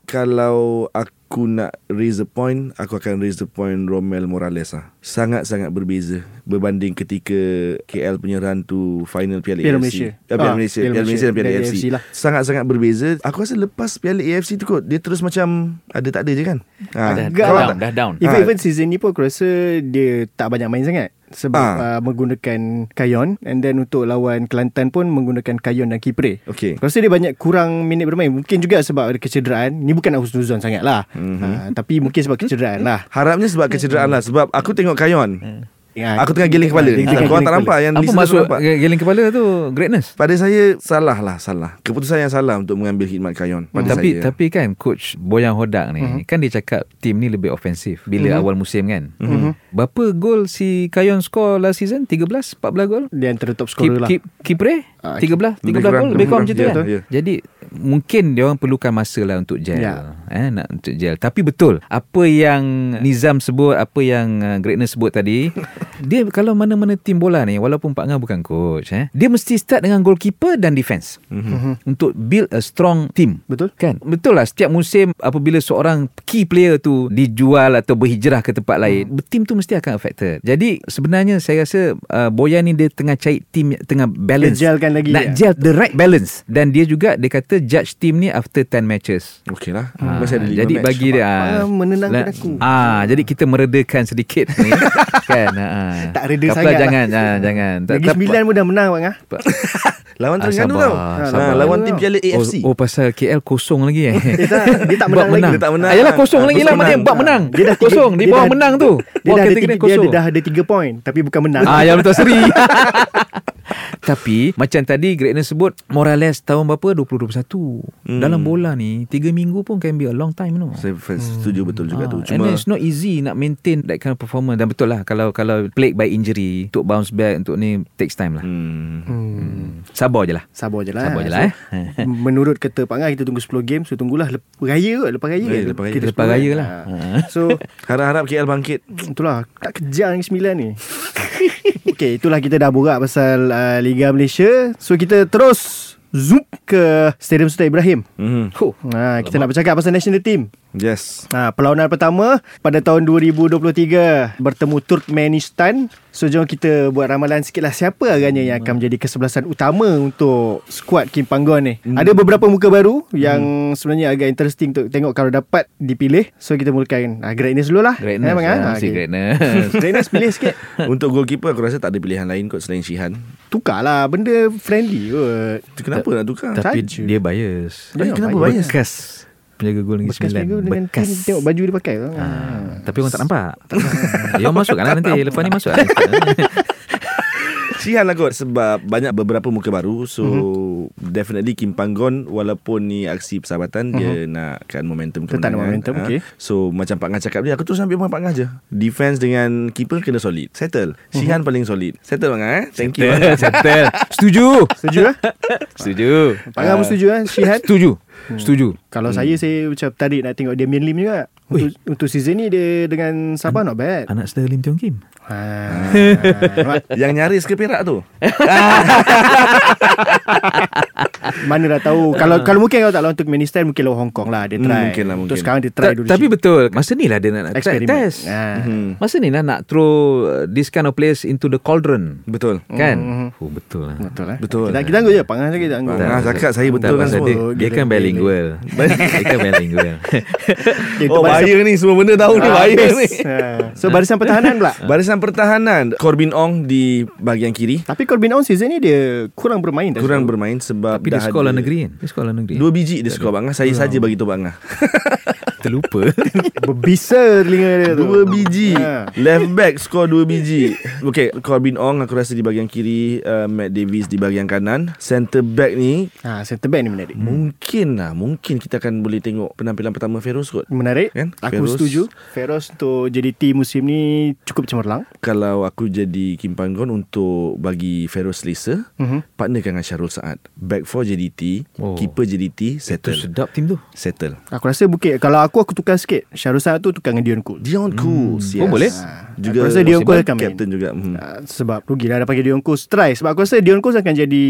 Kalau aku nak raise the point Aku akan raise the point Romel Morales lah Sangat-sangat berbeza Berbanding ketika KL punya run to final Piala, Piala AFC Malaysia. uh, Piala Ah, Malaysia Piala Piala Malaysia dan Piala Piala AFC, AFC lah. Sangat-sangat berbeza Aku rasa lepas Piala AFC tu kot Dia terus macam Ada tak ada je kan ha. Dah Agak down lah. Dah down Even, Ah. even season ni pun aku rasa dia tak banyak main sangat. Sebab Ah. uh, menggunakan Kayon and then untuk lawan Kelantan pun menggunakan Kayon dan Kipre. Okay rasa dia banyak kurang minit bermain Mungkin juga sebab ada kecederaan Ni bukan nak husnuzon sangat lah Mhm. mm-hmm. ha, Tapi mungkin sebab kecederaan lah Harapnya sebab kecederaan lah Sebab aku tengok Kayon ya, Aku tengah giling kepala Korang tengah tak giling nampak Yang Apa maksud nampak Geling kepala tu Greatness Pada saya Salah lah Salah Keputusan yang salah Untuk mengambil khidmat Kayon Pada tapi saya tapi kan coach Boyan Hodak ni Mhm. kan dia cakap tim ni lebih ofensif bila awal musim kan. Mhm. Berapa gol si Kayon score last season? 13 14 gol? Dia antara top Keep, scorer lah keep, Kipre Ah, 13 lebih 13 kurang, gol lebih kurang macam tu Ya, kan. ya. Jadi mungkin dia orang perlukan masa lah untuk gel. Ya. Eh nak untuk gel. Tapi betul apa yang Nizam sebut, apa yang uh, Greatness sebut tadi, dia kalau mana-mana tim bola ni walaupun Pak Ngah bukan coach eh, dia mesti start dengan goalkeeper dan defense. Mhm. Untuk build a strong team. Betul Kan Betul lah Setiap musim Apabila seorang Key player tu Dijual atau berhijrah ke tempat lain hmm. Tim tu mesti akan affected Jadi sebenarnya Saya rasa uh, Boyan ni dia tengah cari Tim Tengah balance Kejalkan lagi Nak ya. gel The right balance Dan dia juga Dia kata judge team ni After 10 matches Okey lah Ah, Masih ada jadi match. bagi dia ah, Ah, menenangkan la- aku. Ah, jadi kita meredakan sedikit ni kan. Ah. Tak reda sangat lah. jangan ah, jangan. Tak- tak- sembilan pun dah menang bang ah. Lawan Ah, Terengganu sabar, tau ha, Lawan tim Piala AFC Oh, oh pasal KL kosong lagi eh. Dia tak, dia tak Bab menang, lagi. Dia tak menang. Ah, Yalah kosong Ah, lagi lah Maknanya menang. bab menang Dia dah Kosong Di dia bawah menang tu Dia dah, ada kategori tiga, dia kosong ada, dah ada tiga point Tapi bukan menang Ah, yang betul seri. Tapi macam tadi Greatness sebut Morales tahun berapa 2021. Hmm. Dalam bola ni 3 minggu pun can be a long time you know. Saya setuju betul juga Ah, tu and Cuma then it's not easy nak maintain that kind of performance dan betul lah kalau kalau plagued by injury untuk bounce back untuk ni takes time lah. hmm, hmm. Sabar je lah. Sabar je lah Sabar je lah, eh. Menurut kata Pak Ngah Kita tunggu 10 game So tunggulah lep, Raya kot Lepas raya kan? lepas raya. Kita Lepas 10 raya lah. Ah. So Harap-harap KL bangkit Itulah Tak kejar ni sembilan ni Okay itulah kita dah borak Pasal uh, Liga Malaysia So kita terus Zoom ke Stadium Sultan Ibrahim hmm. Huh. ha, Kita nak bercakap pasal national team Yes. Ha, perlawanan pertama pada tahun 2023 bertemu Turkmenistan. So jom kita buat ramalan sikit lah siapa agaknya yang akan menjadi kesebelasan utama untuk skuad Kim Panggon ni. Hmm. Ada beberapa muka baru yang hmm. sebenarnya agak interesting untuk tengok kalau dapat dipilih. So kita mulakan ha, Greatness dulu lah. Greatness Eh, Bang, lah, ha? Okay. greatness. Greatness pilih sikit. Untuk goalkeeper aku rasa tak ada pilihan lain kot selain Shihan. Tukar lah benda friendly kot. Kenapa nak tukar? Tapi Saja. dia bias. Dia kenapa bias? bias? Bekas penjaga gol Negeri Bekas Sembilan. dengan Bekas. team tengok baju dia pakai. Ha. Tapi orang tak nampak. Yang masuk kan nanti Lepas ni masuk kan Shihan lah kot Sebab banyak beberapa muka baru So mm-hmm. Definitely Kim Panggon Walaupun ni aksi persahabatan mm-hmm. Dia nakkan momentum Dia kemenangan. momentum, Ah, okey. So macam Pak Ngah cakap dia Aku terus ambil Pak Ngah je Defense dengan Keeper kena solid Settle Shihan paling solid Settle Pak Ngah eh Thank you Settle, settle. Setuju Setuju lah? Setuju Panggah pun setuju lah Shihan Setuju Setuju. Kalau saya Saya macam tarik nak tengok Damian Lim juga. Untuk, untuk season ni Dia dengan Sabah not bad. Anak saudara Lim Tiong Kim. Ha. Yang nyaris ke Perak tu? Mana dah tahu. Kalau kalau mungkin Kalau tak lawan Turkmenistan Mungkin lawan Hong Kong lah Dia Hmm, try. mungkin lah, mungkin. Terus sekarang dia try Ta- dulu Tapi betul Masa ni lah dia nak try Eksperimen test. Ha. hmm. Masa ni lah nak throw uh, This kind of players Into the cauldron. Betul. Kan? Mhm. Oh betul lah. Betul lah. Betul. Kita, kita tangguh je. Panggah saya kita tangguh Pak Ngah cakap saya betul tak, kan semua. dia, kan bilingual. Dia kan bilingual Oh bahaya ni Semua benda tahu ni Ah, Bahaya ni. Ha. So barisan pertahanan pula? Barisan pertahanan Corbin Ong di bahagian kiri. Tapi Corbin On season ni Dia kurang bermain dah Kurang bermain sebab Tapi dia sekolah negeri kan Dia sekolah negeri. Dua biji dia skor Bang. Ngah Saya saja bagi tu Bang Ngah Terlupa Berbisa telinga dia tu. Dua biji. Ha. Left back skor dua biji. Okay Corbin Ong Aku rasa di bahagian kiri uh, Matt Davis di bahagian kanan. Center back ni ha, Center back ni menarik. Mungkin lah Mungkin kita akan boleh tengok Penampilan pertama Feroz kot. Menarik. Kan? Aku Feroz. setuju. Feroz untuk JDT musim ni Cukup cemerlang. Kalau aku jadi Kim Panggon Untuk bagi Feroz selesa Mhm. Partnerkan dengan Syarul Saad. Back 4 JDT Oh. Keeper JDT Itu Settle. sedap tim tu. Settle. Aku rasa bukit Kalau aku aku tukar sikit. Syarul Saad tu tukar dengan Dion Cool Dion Cools Oh, boleh? Juga Aku rasa Dion Cole akan main. Captain juga hmm. Uh, sebab rugilah dah panggil Dion Coles try sebab aku rasa Dion Coles akan jadi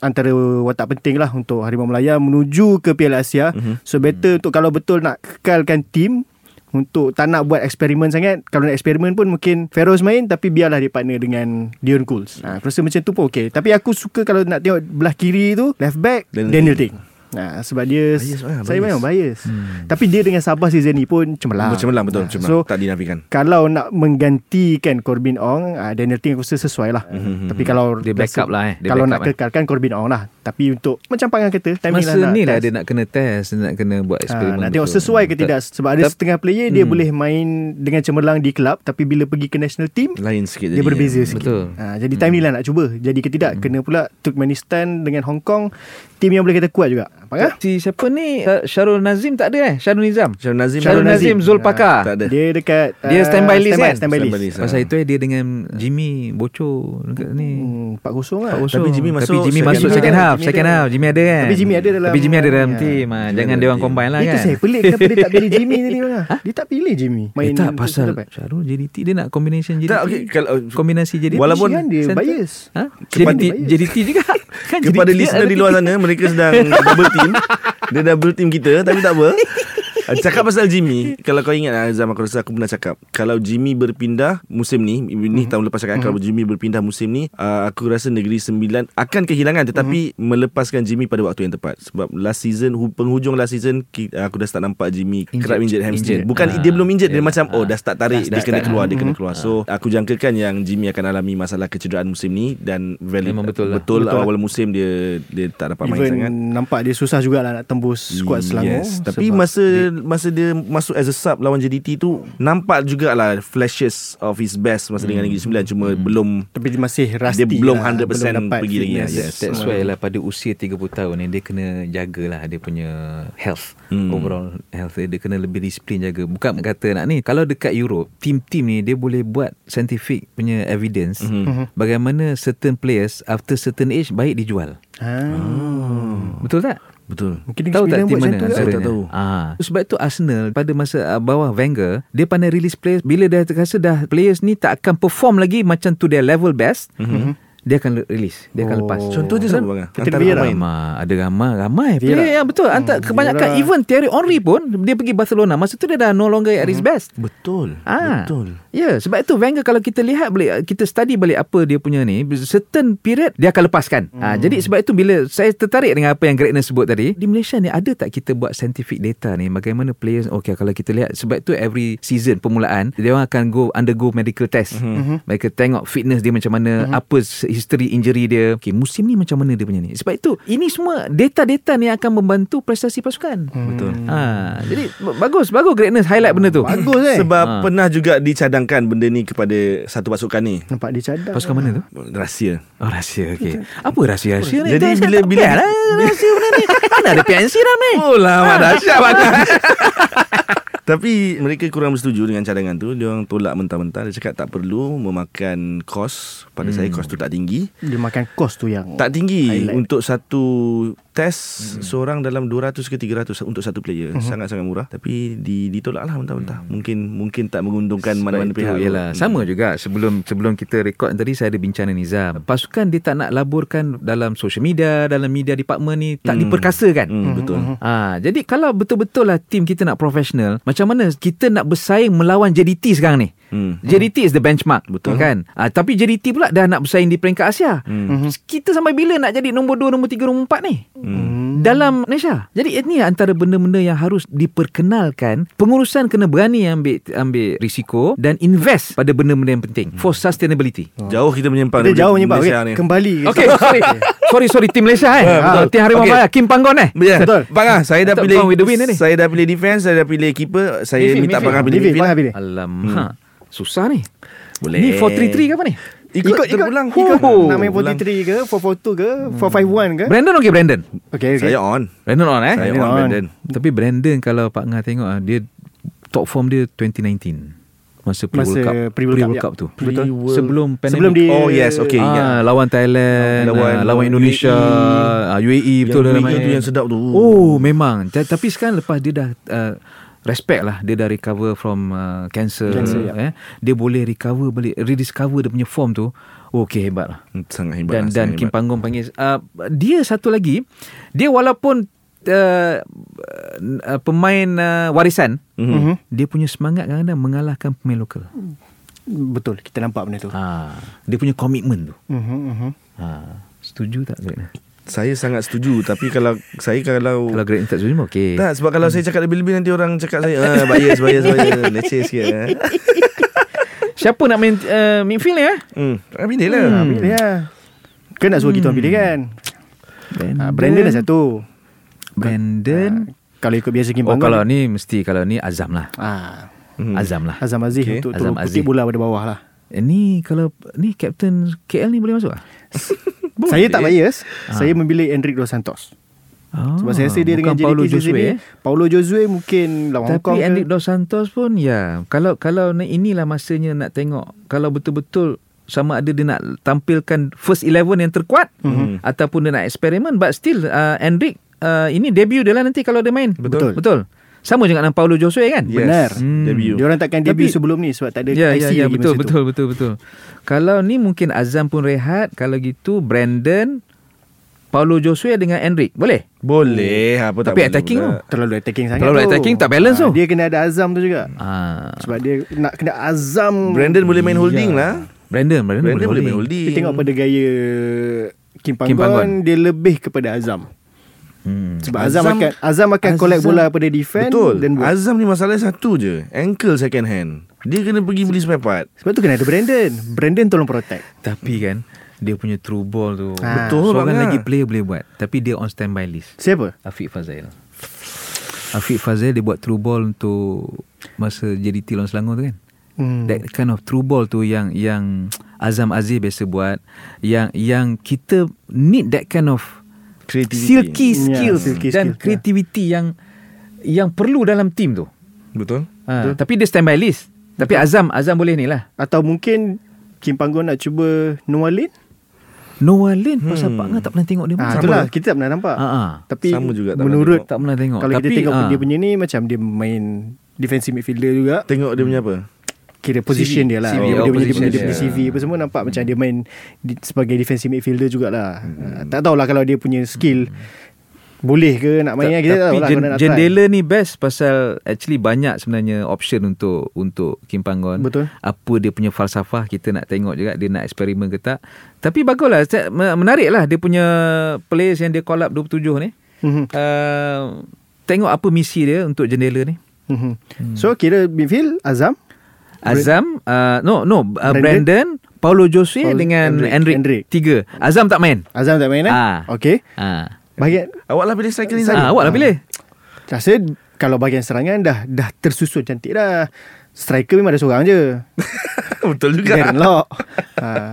antara watak penting lah untuk Harimau Melaya menuju ke Piala Asia. Mm-hmm. so better untuk kalau betul nak kekalkan tim untuk tak nak buat eksperimen sangat Kalau nak eksperimen pun mungkin Feroz main Tapi biarlah dia partner dengan Dion Cools ha, Aku rasa macam tu pun okay Tapi aku suka kalau nak tengok Belah kiri tu Left back Daniel Daniel Ting Ha, sebab dia Bias, ah, Saya bias. memang bias hmm. Tapi dia dengan Sabah season ni pun Cemerlang Cemerlang betul Ha, cemerlang. So Tak dinafikan kalau nak menggantikan Corbin Ong uh, Daniel Ting aku rasa sesuai lah mm-hmm. Tapi kalau Dia backup lah, eh. Dia Kalau backup, nak kekalkan Corbin Ong lah Tapi untuk Macam Pangan kata timing Masa lah ni lah dia nak kena test Dia nak kena buat eksperimen Ha, nak tengok betul. sesuai ke tidak Sebab ada setengah player Dia boleh main Dengan cemerlang di kelab Tapi bila pergi ke national team Lain sikit Dia jadi, berbeza ya. sikit Betul. ha, Jadi time ni lah nak cuba Jadi ke tidak Kena pula Turkmenistan Dengan Hong Kong Tim yang boleh kata kuat juga Pangan Si siapa ni? Uh, Syarul Nazim tak ada eh? Syarul Nizam. Syarul Nazim Syarul Nazim. Zulpaka Tak ada. Dia dekat Dia standby list standby, kan? Standby list, Standby list. Pasal itu eh dia dengan Jimmy bocor dekat ni. Hmm, 4-0 lah. 4-0. Tapi Jimmy masuk Tapi Jimmy second masuk half. second half Jimmy Second ada. half. Jimmy ada kan? Tapi Jimmy ada dalam Tapi Jimmy ada dalam Ya. team. Ah. Jangan dia orang combine lah Itu kan? saya pelik. Kenapa dia tak pilih Jimmy tadi bang? Dia tak pilih Jimmy. Eh tak pasal. Syarul JDT Dia nak combination JDT Tak, okay, kalau Kombinasi JDT Walaupun- dia bias. Ha? Kepada- JDT, JDT juga. Kan Kepada JDT listener di luar sana Mereka sedang double team. Dia double team kita Tapi tak apa Cakap pasal Jimmy Kalau kau ingat ah, Azam aku rasa aku pernah cakap Kalau Jimmy berpindah Musim ni Ni tahun lepas cakap Kalau Jimmy berpindah musim ni uh, Aku rasa Negeri Sembilan Akan kehilangan Tetapi Melepaskan Jimmy pada waktu yang tepat Sebab last season hu- Penghujung last season ki- Aku dah start nampak Jimmy. Kerap injured hamstring Injured. Bukan Ah, dia belum Dia yeah. macam Oh Ah. dah start tarik Dah Dia kena keluar Dia kena keluar So aku jangkakan yang Jimmy akan alami Masalah kecederaan musim ni Dan valid Memang betul lah. Betul, Betul lah. awal musim Dia Dia tak dapat main Even sangat nampak dia susah jugalah nak tembus skuad Selangor. Yes. Tapi masa masa dia masuk as a sub lawan JDT tu nampak jugalah flashes of his best masa dengan Negeri Sembilan cuma belum tapi dia masih rusty. Dia belum lah. 100% dapat pergi lagi, fitness. yes. That's why lah pada usia 30 tahun ni dia kena jagalah dia punya health. Hmm. Hmm. Overall health dia, dia kena lebih disiplin jaga. Bukan kata nak ni kalau dekat Europe team-team ni dia boleh buat scientific punya evidence Mhm. bagaimana certain players after certain age baik dijual. Ah. Betul tak? Betul. Mungkin Tahu tak tim mana? Saya tak tahu. Ah, sebab tu Arsenal pada masa uh, bawah Wenger dia pandai release players bila dia rasa dah players ni tak akan perform lagi macam to their level best. Mm-hmm. Dia akan release, dia akan Oh. lepas. Contohnya siapa bang? Captain Antara Vieira. pemain. Ramai, ada ramai, ramai Vieira. player yang betul. Antara Hmm, kebanyakan Vieira. even Thierry Henry pun dia pergi Barcelona. Masa tu dia dah no longer at his best. Betul. Ah. Betul. Ya, sebab itu Wenger kalau kita lihat balik kita study balik apa dia punya ni, certain period dia akan lepaskan. Hmm. Ha, jadi sebab itu bila saya tertarik dengan apa yang Greatness sebut tadi, di Malaysia ni ada tak kita buat scientific data ni bagaimana players okey kalau kita lihat sebab itu every season permulaan dia orang akan go undergo medical test. Hmm. Mereka tengok fitness dia macam mana, hmm. apa history injury dia. Okey, musim ni macam mana dia punya ni. Sebab itu ini semua data-data ni akan membantu prestasi pasukan. Betul. Ha, jadi bagus bagus Greatness highlight benda tu. Bagus eh Sebab Ah. pernah juga dicadangkan benda ni kepada satu pasukan ni. Nampak dia cadang Pasukan mana tu? Rahsia. Oh rahsia okey. Apa rahsia-rahsia ni? Jadi Tak- bila- bila- payah lah rahsia benda ni. Mana ada PNC dah ni? Oh lama dahsyat banyak. Tapi mereka kurang bersetuju dengan cadangan tu. Dia orang tolak mentah-mentah. Dia cakap tak perlu memakan kos. Pada hmm. saya kos tu tak tinggi. Dia makan kos tu yang Tak tinggi Highlight. untuk satu test hmm. seorang dalam 200 ke 300 untuk satu player. Hmm. Sangat-sangat murah. Tapi di, ditolak lah mentah-mentah. Hmm. Mungkin mungkin tak menguntungkan mana-mana Sebab pihak. itu, Yalah, sama juga sebelum sebelum kita rekod tadi saya ada bincang dengan Nizam. Pasukan dia tak nak laburkan dalam social media, dalam media department ni tak Hmm. diperkasakan. Hmm, betul. Ha, jadi kalau betul-betul lah tim kita nak profesional, macam mana kita nak bersaing melawan JDT sekarang ni? Hmm. JDT is the benchmark Betul. kan ha, Tapi JDT pula Dah nak bersaing di peringkat Asia Hmm. Kita sampai bila nak jadi Nombor 2, nombor 3, nombor 4 ni Hmm. dalam Malaysia. Jadi ini antara benda-benda yang harus diperkenalkan. Pengurusan kena berani ambil ambil risiko dan invest pada benda-benda yang penting for sustainability. Jauh kita menyimpang daripada jauh Malaysia okay. ni. Kembali Okey, sorry. sorry, sorry tim Malaysia eh. betul. Tim Harimau Okey. Malaya, Kim Panggon eh. Ya, Betul. Bang ah, saya dah pilih win ni. Saya dah pilih defense, saya dah pilih keeper, saya minta. Bang Ah pilih Midfield, lah. Ah pilih. Alamak. Susah ni. Boleh. Ni 433 ke apa ni? Ikut, Ikut, ikut, terulang. ikut. Oh. Nak main 43 ke 442 ke 451 ke Brandon okey Brandon. Okay, okay. Saya on. Brandon on eh. Saya Brandon on on. Brandon. Tapi Brandon kalau Pak Ngah tengok ah, dia top form dia 2019. Masa pre-World Masa Cup. pre-World Cup, Pre-World ya. Cup tu. Betul. Sebelum pandemik. Sebelum dia Oh yes, okay. Ah, ya. lawan Thailand, Lawan lawan, lawan Indonesia, UAE. ah, UAE betul Yang UAE main. tu yang sedap tu. Oh, memang. Ta- Tapi sekarang lepas dia dah uh, respect lah dia dah recover from uh, cancer, Cancer, ya. eh. Dia boleh recover balik, rediscover dia punya form tu. Oh, okay hebat lah. Hmm, Sangat hebat. Dan lah, dan Kim hebat. Panggung panggil uh, dia satu lagi dia walaupun uh, uh, pemain uh, warisan Mhm. Mhm. dia punya semangat kadang-kadang mengalahkan pemain lokal. Betul kita nampak benda tu Ha, dia punya komitmen tu. Mhm, mhm. Ha, setuju tak? Saya sangat setuju tapi kalau saya kalau Kalau Greg tak setuju okey. tak sebab kalau saya cakap lebih-lebih nanti orang cakap saya ah bias bias bias leceh sikit eh. Siapa nak main uh, midfield ni eh? Hmm, pilih lah. Ah, Pilih lah Kan nak suruh kita orang pilih kan Brandon, Ah, Brandon dah satu Brandon. Ah, Kalau ikut biasa Kim Oh kalau ni mesti kalau ni Azam lah. ah, Hmm. Azam lah. Azam Aziz Okay. Untuk Azam turun Aziz. bola pada bawah lah Eh, Ni kalau ni Captain KL ni boleh masuk ah? Saya tak bias Saya memilih Enric Dos Santos Oh, Sebab saya rasa dia dengan Paulo Josue sini eh. Paulo Josue mungkin lawan Hong Kong Tapi Enric Dos Santos pun ya kalau kalau ni- inilah masanya nak tengok kalau betul-betul sama ada dia nak tampilkan first 11 yang terkuat Mhm. ataupun dia nak eksperimen but still uh, Enric uh, ini debut dia lah nanti kalau dia main. Betul. Betul. Sama juga dengan Paulo Josue kan? Yes. Benar. Hmm. Debut. Dia orang takkan debut Tapi- sebelum ni Sebab tak ada Ya, IC ya, ya, lagi betul, masa betul, betul, betul. Kalau ni mungkin Azam pun rehat. Kalau gitu, Brandon, Paulo Josue dengan Enric. Boleh? Boleh apa tak Tapi boleh attacking pula. tu Terlalu attacking sangat Terlalu tu. attacking tak balance Ah, tu. Dia kena ada Azam tu juga Ah. Sebab dia nak kena Azam Brandon boleh main holding lah. Brandon, Brandon, Brandon boleh main holding. holding. Kita tengok pada gaya Kim Panggon, Kim Panggon. Dia lebih kepada Azam Hmm. Sebab Azam, Azam- akan Azam akan Azam- collect bola pada defend Betul. dan buat. Azam ni masalah satu je. Ankle second hand. Dia kena pergi beli spare part. Sebab tu kena ada Brandon. Brandon tolong protect. Tapi kan, dia punya true ball tu. Ah. Betul, Seorang lagi player boleh buat. Tapi dia on standby list. Siapa? Afiq Fazail. Afiq Fazail dia buat true ball untuk masa JDT lawan Selangor tu kan. Hmm. That kind of true ball tu yang yang Azam Aziz biasa buat yang yang kita need that kind of Creativity. silky Ya, skills silky dan skills, ya. creativity yang yang perlu dalam team tu. Betul. Ha, tapi dia standby list. Tapi Azam Azam boleh ni lah. Atau mungkin Kim Panggon nak cuba Noah Lin? Noah Lin pasal Hmm. Pak Ngah tak pernah tengok dia main. itulah kita tak pernah nampak. Ha, ha. Tapi Sama juga tak menurut Tak pernah tengok. kalau tapi, kita tengok ah, dia punya ni macam dia main defensive midfielder juga. Tengok dia punya apa? Kira position dia lah. CV, dia, oh, dia punya dia punya, dia punya. CV apa semua nampak macam dia main di, sebagai defensive midfielder jugalah. Hmm. tak tahulah kalau dia punya skill boleh ke nak main kita tak Tapi tahulah Jen, try. Jendela ni best pasal actually banyak sebenarnya option untuk untuk Kim Panggon. Betul. Apa dia punya falsafah kita nak tengok juga dia nak eksperimen ke tak. Tapi baguslah menarik lah dia punya players yang dia call up 27 ni. Mhm. Uh, tengok apa misi dia untuk Jendela ni. Mhm. So kira midfield Azam Azam uh, no no uh, Brandon? Brandon, Paulo Jose Paulo- dengan. Endrick. Tiga. Azam tak main. Azam tak main eh? Ah. Okey. Ah. Bahagian Awak lah pilih striker ni Ah, awak lah pilih. rasa kalau bahagian serangan dah dah tersusun cantik dah. Striker memang ada seorang je. Betul juga. Darren Lock. ha.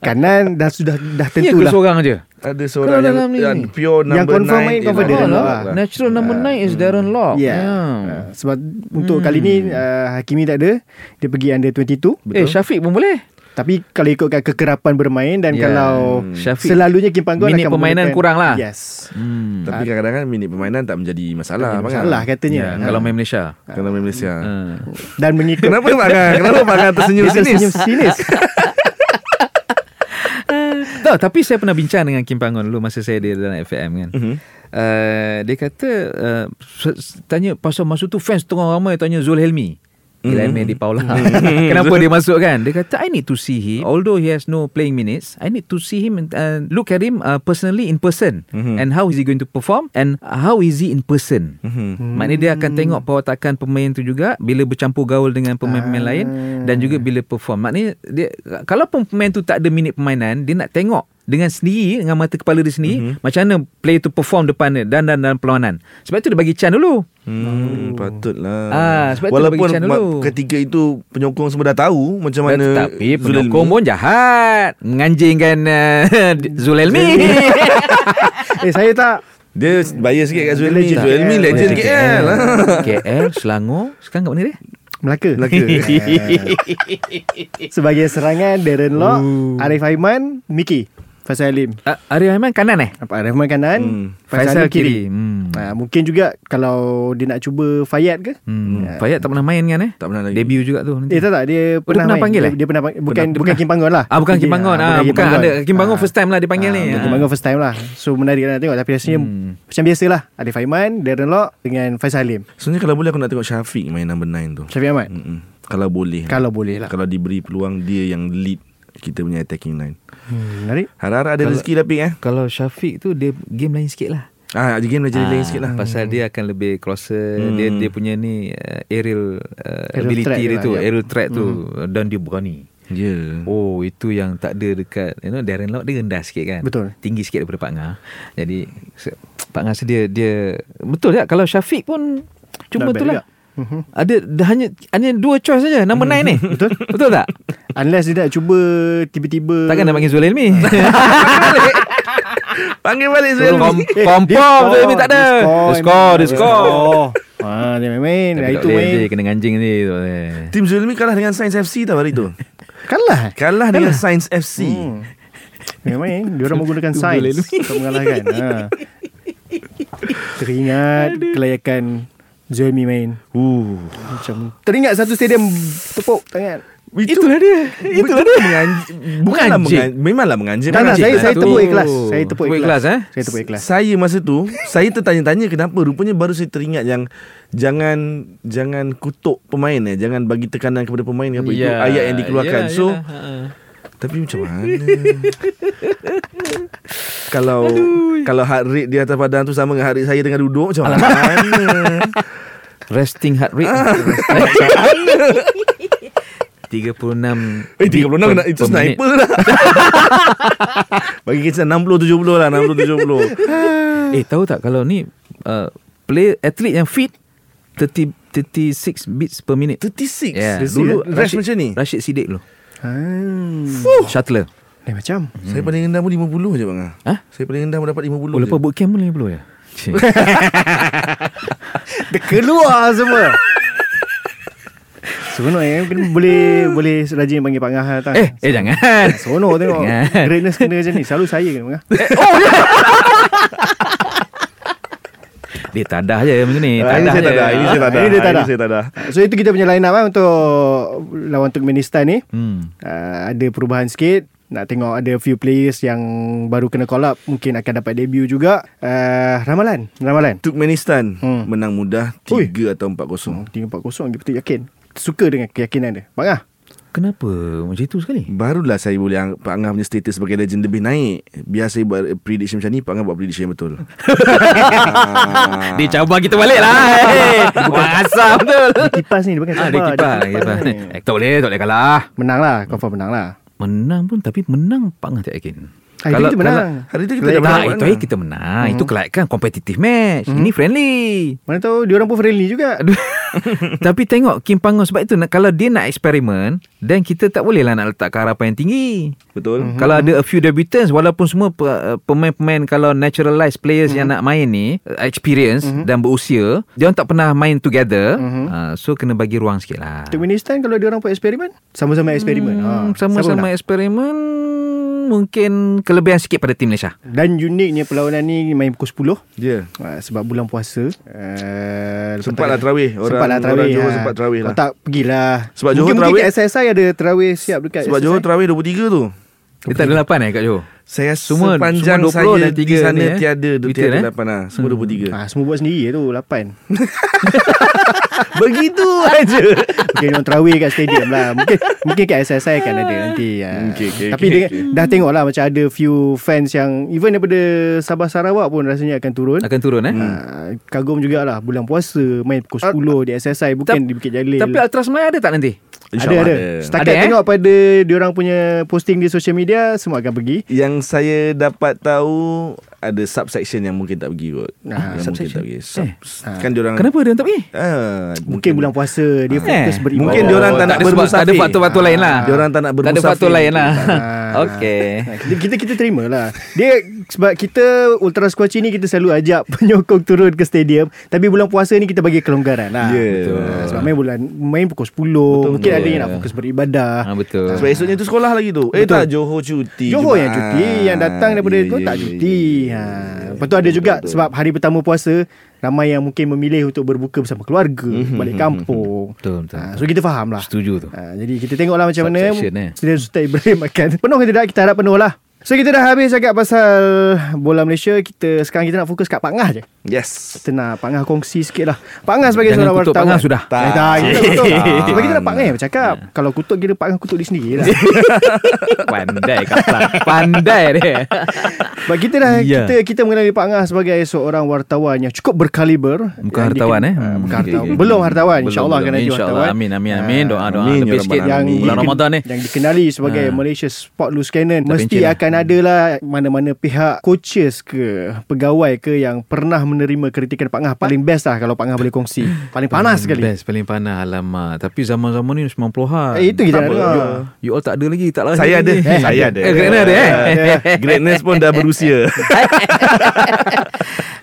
Kanan dah sudah dah Ya tentu ke lah. seorang je? Ada seorang yang, ni- yang pure number Yang confirm nine main, is confirm Darren Lock lah. Natural number 9 is Darren Lock. Ya. Yeah. Uh, sebab untuk kali ni uh, Hakimi tak ada. Dia pergi under 22. Eh Syafiq pun boleh. Tapi kalau ikutkan kekerapan bermain dan Ya. kalau Syafiq, selalunya Kim Panggon minit akan permainan menggunakan- kurang lah. Yes. Hmm. Tapi kadang-kadang minit permainan tak menjadi masalah. Pangan. Salah katanya. Ya, Ha. kalau main Malaysia. Kalau main Malaysia. Uh. dan mengikut Kenapa Pangan? Kenapa Pangan tersenyum Dia tersenyum sinis? sinis. Tahu, tapi saya pernah bincang dengan Kim Pangon dulu masa saya dia dalam FAM kan. Mhm. Uh, dia kata uh, tanya pasal masa tu fans tengah ramai tanya Zul Helmi. Mhm. mm. di Paula. Kenapa dia masuk kan? Dia kata I need to see him. Although he has no playing minutes, I need to see him and uh, look at him uh, personally in person Mhm. and how is he going to perform and how is he in person. Mhm. Maknanya dia akan tengok perwatakan pemain tu juga bila bercampur gaul dengan pemain-pemain lain dan juga bila perform. Maknanya dia kalau pun pemain tu tak ada minit permainan, dia nak tengok dengan sendiri dengan mata kepala dia sendiri mm-hmm. macam mana player tu perform depan dia dan dan dalam perlawanan. Sebab tu dia bagi can dulu. Hmm, patutlah. Ah, sebab tu Walaupun bagi channel ma- dulu. ketika itu penyokong semua dah tahu macam mana Zul penyokong pun jahat Menganjingkan uh, Zulelmi eh saya tak Dia bayar sikit kat Zul Dia Elmi. legend. KL. KL. KL Selangor Sekarang kat mana dia? Melaka. Melaka. Sebagai serangan Darren Lock, Arif Aiman, Miki, Faisal Alim. Uh, Arif Aiman kanan eh? Apa Arif Aiman kanan, Hmm. Faisal, Alim kiri. hmm. Ha, mungkin juga kalau dia nak cuba Fayad ke? Hmm. Fayad tak pernah main kan eh? Tak pernah lagi. Debut juga tu nanti. Eh tak tak dia dia pernah, pernah main. panggil dia, eh? dia pernah panggil. bukan Pernah- bukan Kim Panggon lah. Ah bukan Kim Panggon. Ah, bukan ada Kim Panggon Ah. first time lah dipanggil ni. Ah, Ah. Kim Panggon first time lah. So menarik nak tengok tapi rasanya Hmm. macam biasalah. Arif Aiman, Darren Lock dengan Faisal Alim. Sebenarnya kalau boleh aku nak tengok Syafiq main number 9 tu. Syafiq Ahmad. Mm-mm. Kalau boleh. Kalau boleh lah. Kalau diberi peluang dia yang lead kita punya attacking line. Hmm, menarik. Harap-harap ada Kalau- rezeki tapi eh. Kalau Syafiq tu dia game lain sikit lah. Ah, game dah jadi lain sikit lah. Pasal dia akan lebih closer Hmm. Dia dia punya ni uh, Aerial, uh, Aerial ability dia dia tu lah, ya. Aerial threat tu Dan dia berani Ya. Yeah. Oh itu yang tak ada dekat You know Darren Lock dia rendah sikit kan Betul. Tinggi sikit daripada Pak Ngah Jadi Pak Ngah sedia dia Betul tak Kalau Syafiq pun Cuma Not Mhm. ada dah hanya hanya dua choice saja number 9 ni. Betul? Betul tak? Unless dia nak cuba tiba-tiba Takkan nak panggil Zul Elmi. Panggil balik Zul Kom, Elmi. Eh, Kompom dia Zul Elmi tak ada. Dia score, dia score. Ah, dia main-main. Tapi Hari tak tu boleh, main. dia kena anjing ni. Tim Zul Elmi kalah dengan Science FC tau hari tu. Kalah. Kalah dengan Science FC. Hmm. Dia main. Dia orang menggunakan sains untuk mengalahkan. Ha. Teringat kelayakan Zulmi main. Uh. Macam teringat satu stadium tepuk tangan. Itulah dia. Itulah dia. Bukanlah Menganjing. menganjing. Memanglah menganjing. Tak Menganjing saya saya tepuk ikhlas. Saya tepuk ikhlas. ikhlas, eh? Saya tepuk ikhlas. Saya masa tu Saya tertanya-tanya kenapa Rupanya baru saya teringat yang Jangan Jangan kutuk pemain eh Jangan bagi tekanan kepada pemain apa Itu ayat yang dikeluarkan ya, So ya, ha. Tapi macam mana Kalau Kalau heart rate di atas padang tu Sama dengan heart rate saya tengah duduk Macam mana resting heart rate. Ah. 36 Eh 36 kena, Itu sniper dah Bagi kita 60-70 lah 60-70 Eh tahu tak kalau ni uh, player atlet yang fit 30 36 beats per minute. 36 Yeah. Dulu Rashid- Rush macam ni Rashid Siddiq dulu. Hmm. Shuttler. Lain macam. Saya paling rendah pun 50 je bang Hah? Saya paling rendah pun dapat 50 Oh je. lepas bootcamp pun 50 ya. Dia keluar semua. Seronok eh Mungkin boleh boleh rajin panggil Pak Ngah datang. eh, eh jangan. Seronok tengok. Jangan. Greatness kena macam ni. Selalu saya kena Pak Ngah. Dia tadah je macam ni. Ah, Ini saya tak ada. Ini saya tak ada. Ini dia tak Ah, ada. Ini saya tak ada. So itu kita punya line up lah untuk lawan Turkmenistan ni. Hmm. Uh, ada perubahan sikit. Nak tengok ada few players yang baru kena call up. Mungkin akan dapat debut juga. Uh, ramalan. Ramalan. Turkmenistan Hmm. menang mudah Ui. 3 atau 4-0. 3-4-0 dia betul yakin. Suka dengan keyakinan dia. Bang ah. Kenapa macam itu sekali? Barulah saya boleh ang- Pak Angah punya status sebagai legend lebih naik. Biar saya buat prediction macam ni, Pak Angah buat prediction yang betul. Ah. Dia cabar kita balik lah. Hey. Wah, asam betul. Dia kipas ni dia bukan Ah, sabar. dia kipas. Dia kipas. ni. Eh, tak boleh, tak boleh kalah. Menang lah. Confirm menang lah. Menang pun tapi menang Pak Ngah tak yakin. Hari tu kita menang. Hari tu kita menang. itu hari kita menang. Itu kelak kan kompetitif match. Ini friendly. Mana tahu dia orang pun friendly juga. Tapi tengok Kim Pangong sebab itu kalau dia nak eksperimen dan kita tak boleh lah nak letak harapan yang tinggi. Betul. Mm-hmm. Kalau ada a few debutants walaupun semua pe- pemain-pemain kalau naturalized players mm-hmm. yang nak main ni uh, experience mm-hmm. dan berusia, dia orang tak pernah main together. Mm-hmm. Uh, so kena bagi ruang sikit lah. Turkmenistan kalau dia orang buat eksperimen, sama-sama eksperimen. Hmm, Ha, sama-sama eksperimen mungkin kelebihan sikit pada tim Malaysia. Dan uniknya perlawanan ni main pukul 10 Dia. uh, sebab bulan puasa. Uh, Sempatlah terawih. Orang- Sempatlah terawih. orang Johor ha. sempat terawih lah. Kalau tak pergilah. Sebab mungkin, Johor mungkin terawih- kat SSI ada terawih siap dekat Sebab SSI. Johor terawih 23 tu. Dia tak ada 8 eh kat Johor? Saya Semua- sepanjang semua 20 saya dan di sana ni, eh? tiada Betul, tiada eh? lapan lah. Semua 23. Ha, semua buat sendiri tu 8 Begitu aja. Mungkin orang terawih kat stadium lah Mungkin mungkin kat SSI akan ada nanti ha. Okey, okey, Tapi okey, dia, okey. dah tengok lah Macam ada few fans yang Even daripada Sabah Sarawak pun Rasanya akan turun Akan turun eh? ha, Kagum jugalah Bulan puasa Main pukul 10 Di SSI Bukan Tap- di Bukit Jalil Tapi Ultras Melayu ada tak nanti? Ada, InsyaAllah ada. ada. Setakat Ada, eh? tengok pada Diorang punya posting di social media Semua akan pergi Yang saya dapat tahu ada subsection yang mungkin tak pergi kot. Ah, yang subsection? mungkin tak pergi. Sub, Eh. Kan diorang Kenapa dia tak pergi? Ah, Mungkin bulan puasa Dia Ah. fokus Eh, beribadah Mungkin diorang tak nak ada sebab, bermusafir. tak ada faktor-faktor lain lah. Diorang tak nak Tak ada bermusafir. faktor lain lah. Ah. Okey. kita, kita kita terima lah Dia Sebab kita Ultra Squatchy ni Kita selalu ajak Penyokong turun ke stadium Tapi bulan puasa ni Kita bagi kelonggaran lah Ya. Ah, Sebab main bulan Main pukul 10 Mungkin betul. ada yang nak fokus beribadah Ha, betul. Sebab esoknya tu sekolah lagi tu. Eh Betul. tak Johor cuti. Johor yang cuti Yang datang daripada Ya, tu ya, tak ya, cuti ya. ha. Lepas tu ada juga betul. Sebab hari pertama puasa Ramai yang mungkin memilih Untuk berbuka bersama keluarga Mhm, Balik kampung Betul, betul. ha, So kita faham lah Setuju tu. Ha, jadi kita tengoklah macam mana Subsection, eh. Sultan Ibrahim akan penuh ke tidak kita harap penuh lah. So kita dah habis cakap pasal bola Malaysia Kita sekarang kita nak fokus kat Pak Ngah je Yes. Kita nak Pak Ngah kongsi sikit lah Pak Ngah sebagai Jangan seorang kutuk wartawan Pak Ngah sudah. Tak, tak, Tak. kutuk Ah. Sebab kita nak Pak Ngah yang bercakap Kalau kutuk kita Pak Ngah kutuk diri sendiri lah Pandai kata. Pandai dia. Sebab kita dah Ya. kita kita mengenali Pak Ngah sebagai seorang wartawan yang cukup berkaliber Bukan hartawan, diken- eh? Ah, Hmm, Bukan okey, hartawan. Belum hartawan InsyaAllah akan InsyaAllah. wartawan Amin, amin, Ah, amin. Doa, doa. Amin, ya Lebih sikit yang bulan Ramadan ni. yang dikenali sebagai Ha. Malaysia Sport Loose Cannon mesti lah. akan ada lah mana-mana pihak coaches ke pegawai ke yang pernah menerima kritikan Pak Ngah paling best lah kalau Pak Ngah boleh kongsi paling panas sekali Best, paling panas. Alamak. Tapi zaman-zaman ni 90-an. Eh, itu kita nak dengar. You, you all tak ada lagi. Tak lahir Saya ada. lagi. Eh, saya ada. Eh, kena ada eh. Greatness pun dah berusia.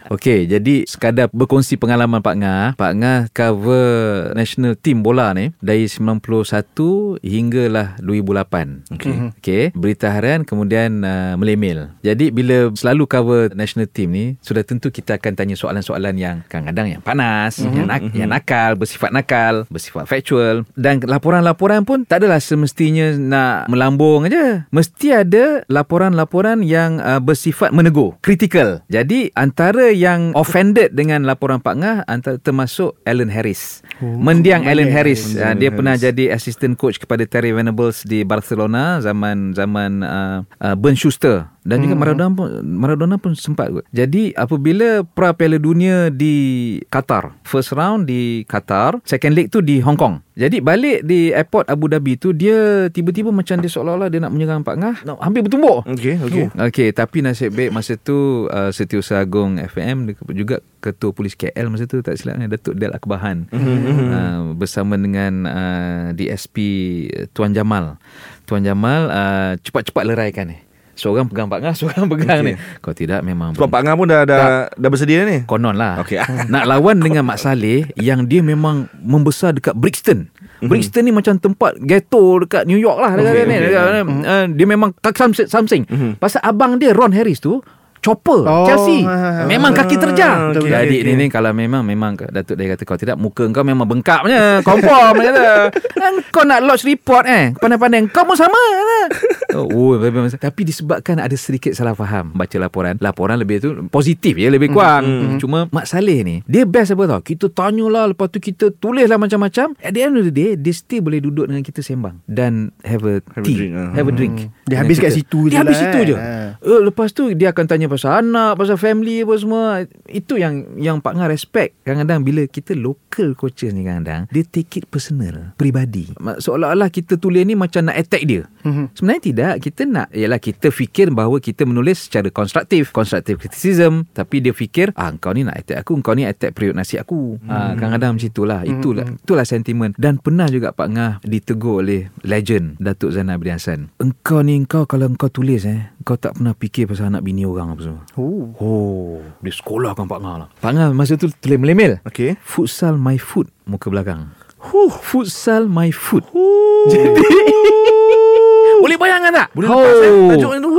Okey, jadi sekadar berkongsi pengalaman Pak Ngah. Pak Ngah cover national team bola ni dari 91 hinggalah 2008. Okey. Okey, berita harian kemudian uh, melemil. Jadi bila selalu cover national team ni, sudah tentu kita akan tanya soalan-soalan yang kadang-kadang yang panas, yang, nak, yang nakal, bersifat nakal, bersifat factual dan laporan-laporan pun tak adalah semestinya nak melambung aja. Mesti ada laporan-laporan yang uh, bersifat menegur, critical. Jadi antara yang offended dengan laporan Pak Ngah antara termasuk Alan Harris. Oh, Mendiang Alan mendiang Harris. Uh, dia Alan pernah Harris. jadi assistant coach kepada Terry Venables di Barcelona zaman zaman uh, uh, Ben Schuster dan juga Maradona pun Maradona pun sempat kot. Jadi apabila pra Piala Dunia di Qatar, first round di Qatar, second leg tu di Hong Kong. Jadi balik di airport Abu Dhabi tu dia tiba-tiba macam dia seolah-olah dia nak menyerang Pak Ngah, nak hampir bertumbuk. Okey, okey. Okey, tapi nasib baik masa tu uh, Setiausaha Agung FM juga ketua polis KL masa tu tak silap Datuk Del Akbahan uh, bersama dengan uh, DSP Tuan Jamal. Tuan Jamal uh, cepat-cepat leraikan ni. Seorang pegang Pak Ngah, seorang pegang Okey. ni. Kalau tidak memang Sebab Pak Ngah pun dah dah, dah bersedia ni. konon lah. Okey. Nak lawan dengan Mak Saleh yang dia memang membesar dekat Brixton. Brixton ni macam tempat ghetto dekat New York lah. Dekat Okey, ni. okey. Dekat, uh, dia memang samsing. samsing. Pasal abang dia Ron Harris tu chopper Oh, Chelsea. ha, ha, ha. Memang kaki terjang. Betul, betul. Jadi Okey, ni kalau memang memang Datuk dia kata kau tidak muka kau memang bengkak punya. Confirm dia kata. Dan kau nak lodge report eh. Pandai-pandai kau pun sama. kata. Oh, memang- tapi disebabkan ada sedikit salah faham baca laporan. Laporan lebih tu positif ya lebih kurang. Cuma Mak Saleh ni dia best apa tau. Kita tanyalah lepas tu kita tulislah macam-macam. At the end of the day dia still boleh duduk dengan kita sembang dan have a Have a tea, drink, ah. have a drink. Dia habis kat kita. situ je Dia habis lah, situ eh. je. Uh, lepas tu dia akan tanya pasal anak, pasal family apa semua. Itu yang yang Pak Ngah respect. Kadang-kadang bila kita local coaches ni kadang-kadang dia take it personal, peribadi. Seolah-olah kita tulis ni macam nak attack dia. Mhm. Sebenarnya tidak. Kita nak ialah kita fikir bahawa kita menulis secara konstruktif, constructive criticism, tapi dia fikir ah kau ni nak attack aku, kau ni attack periuk nasi aku. Ah kadang-kadang macam itulah. Itulah itulah sentimen dan pernah juga Pak Ngah ditegur oleh legend Datuk Zainal Abidin Hassan. Engkau ni engkau kalau engkau tulis eh, kau tak pernah fikir pasal anak bini orang apa semua. Oh. Oh, dia sekolah kan Pak Ngah lah. Pak Ngah masa tu tulis melemel. Okey. Futsal my foot muka belakang. Huh, futsal my foot. Jadi boleh bayangkan tak? Boleh lepas, eh, tajuk itu.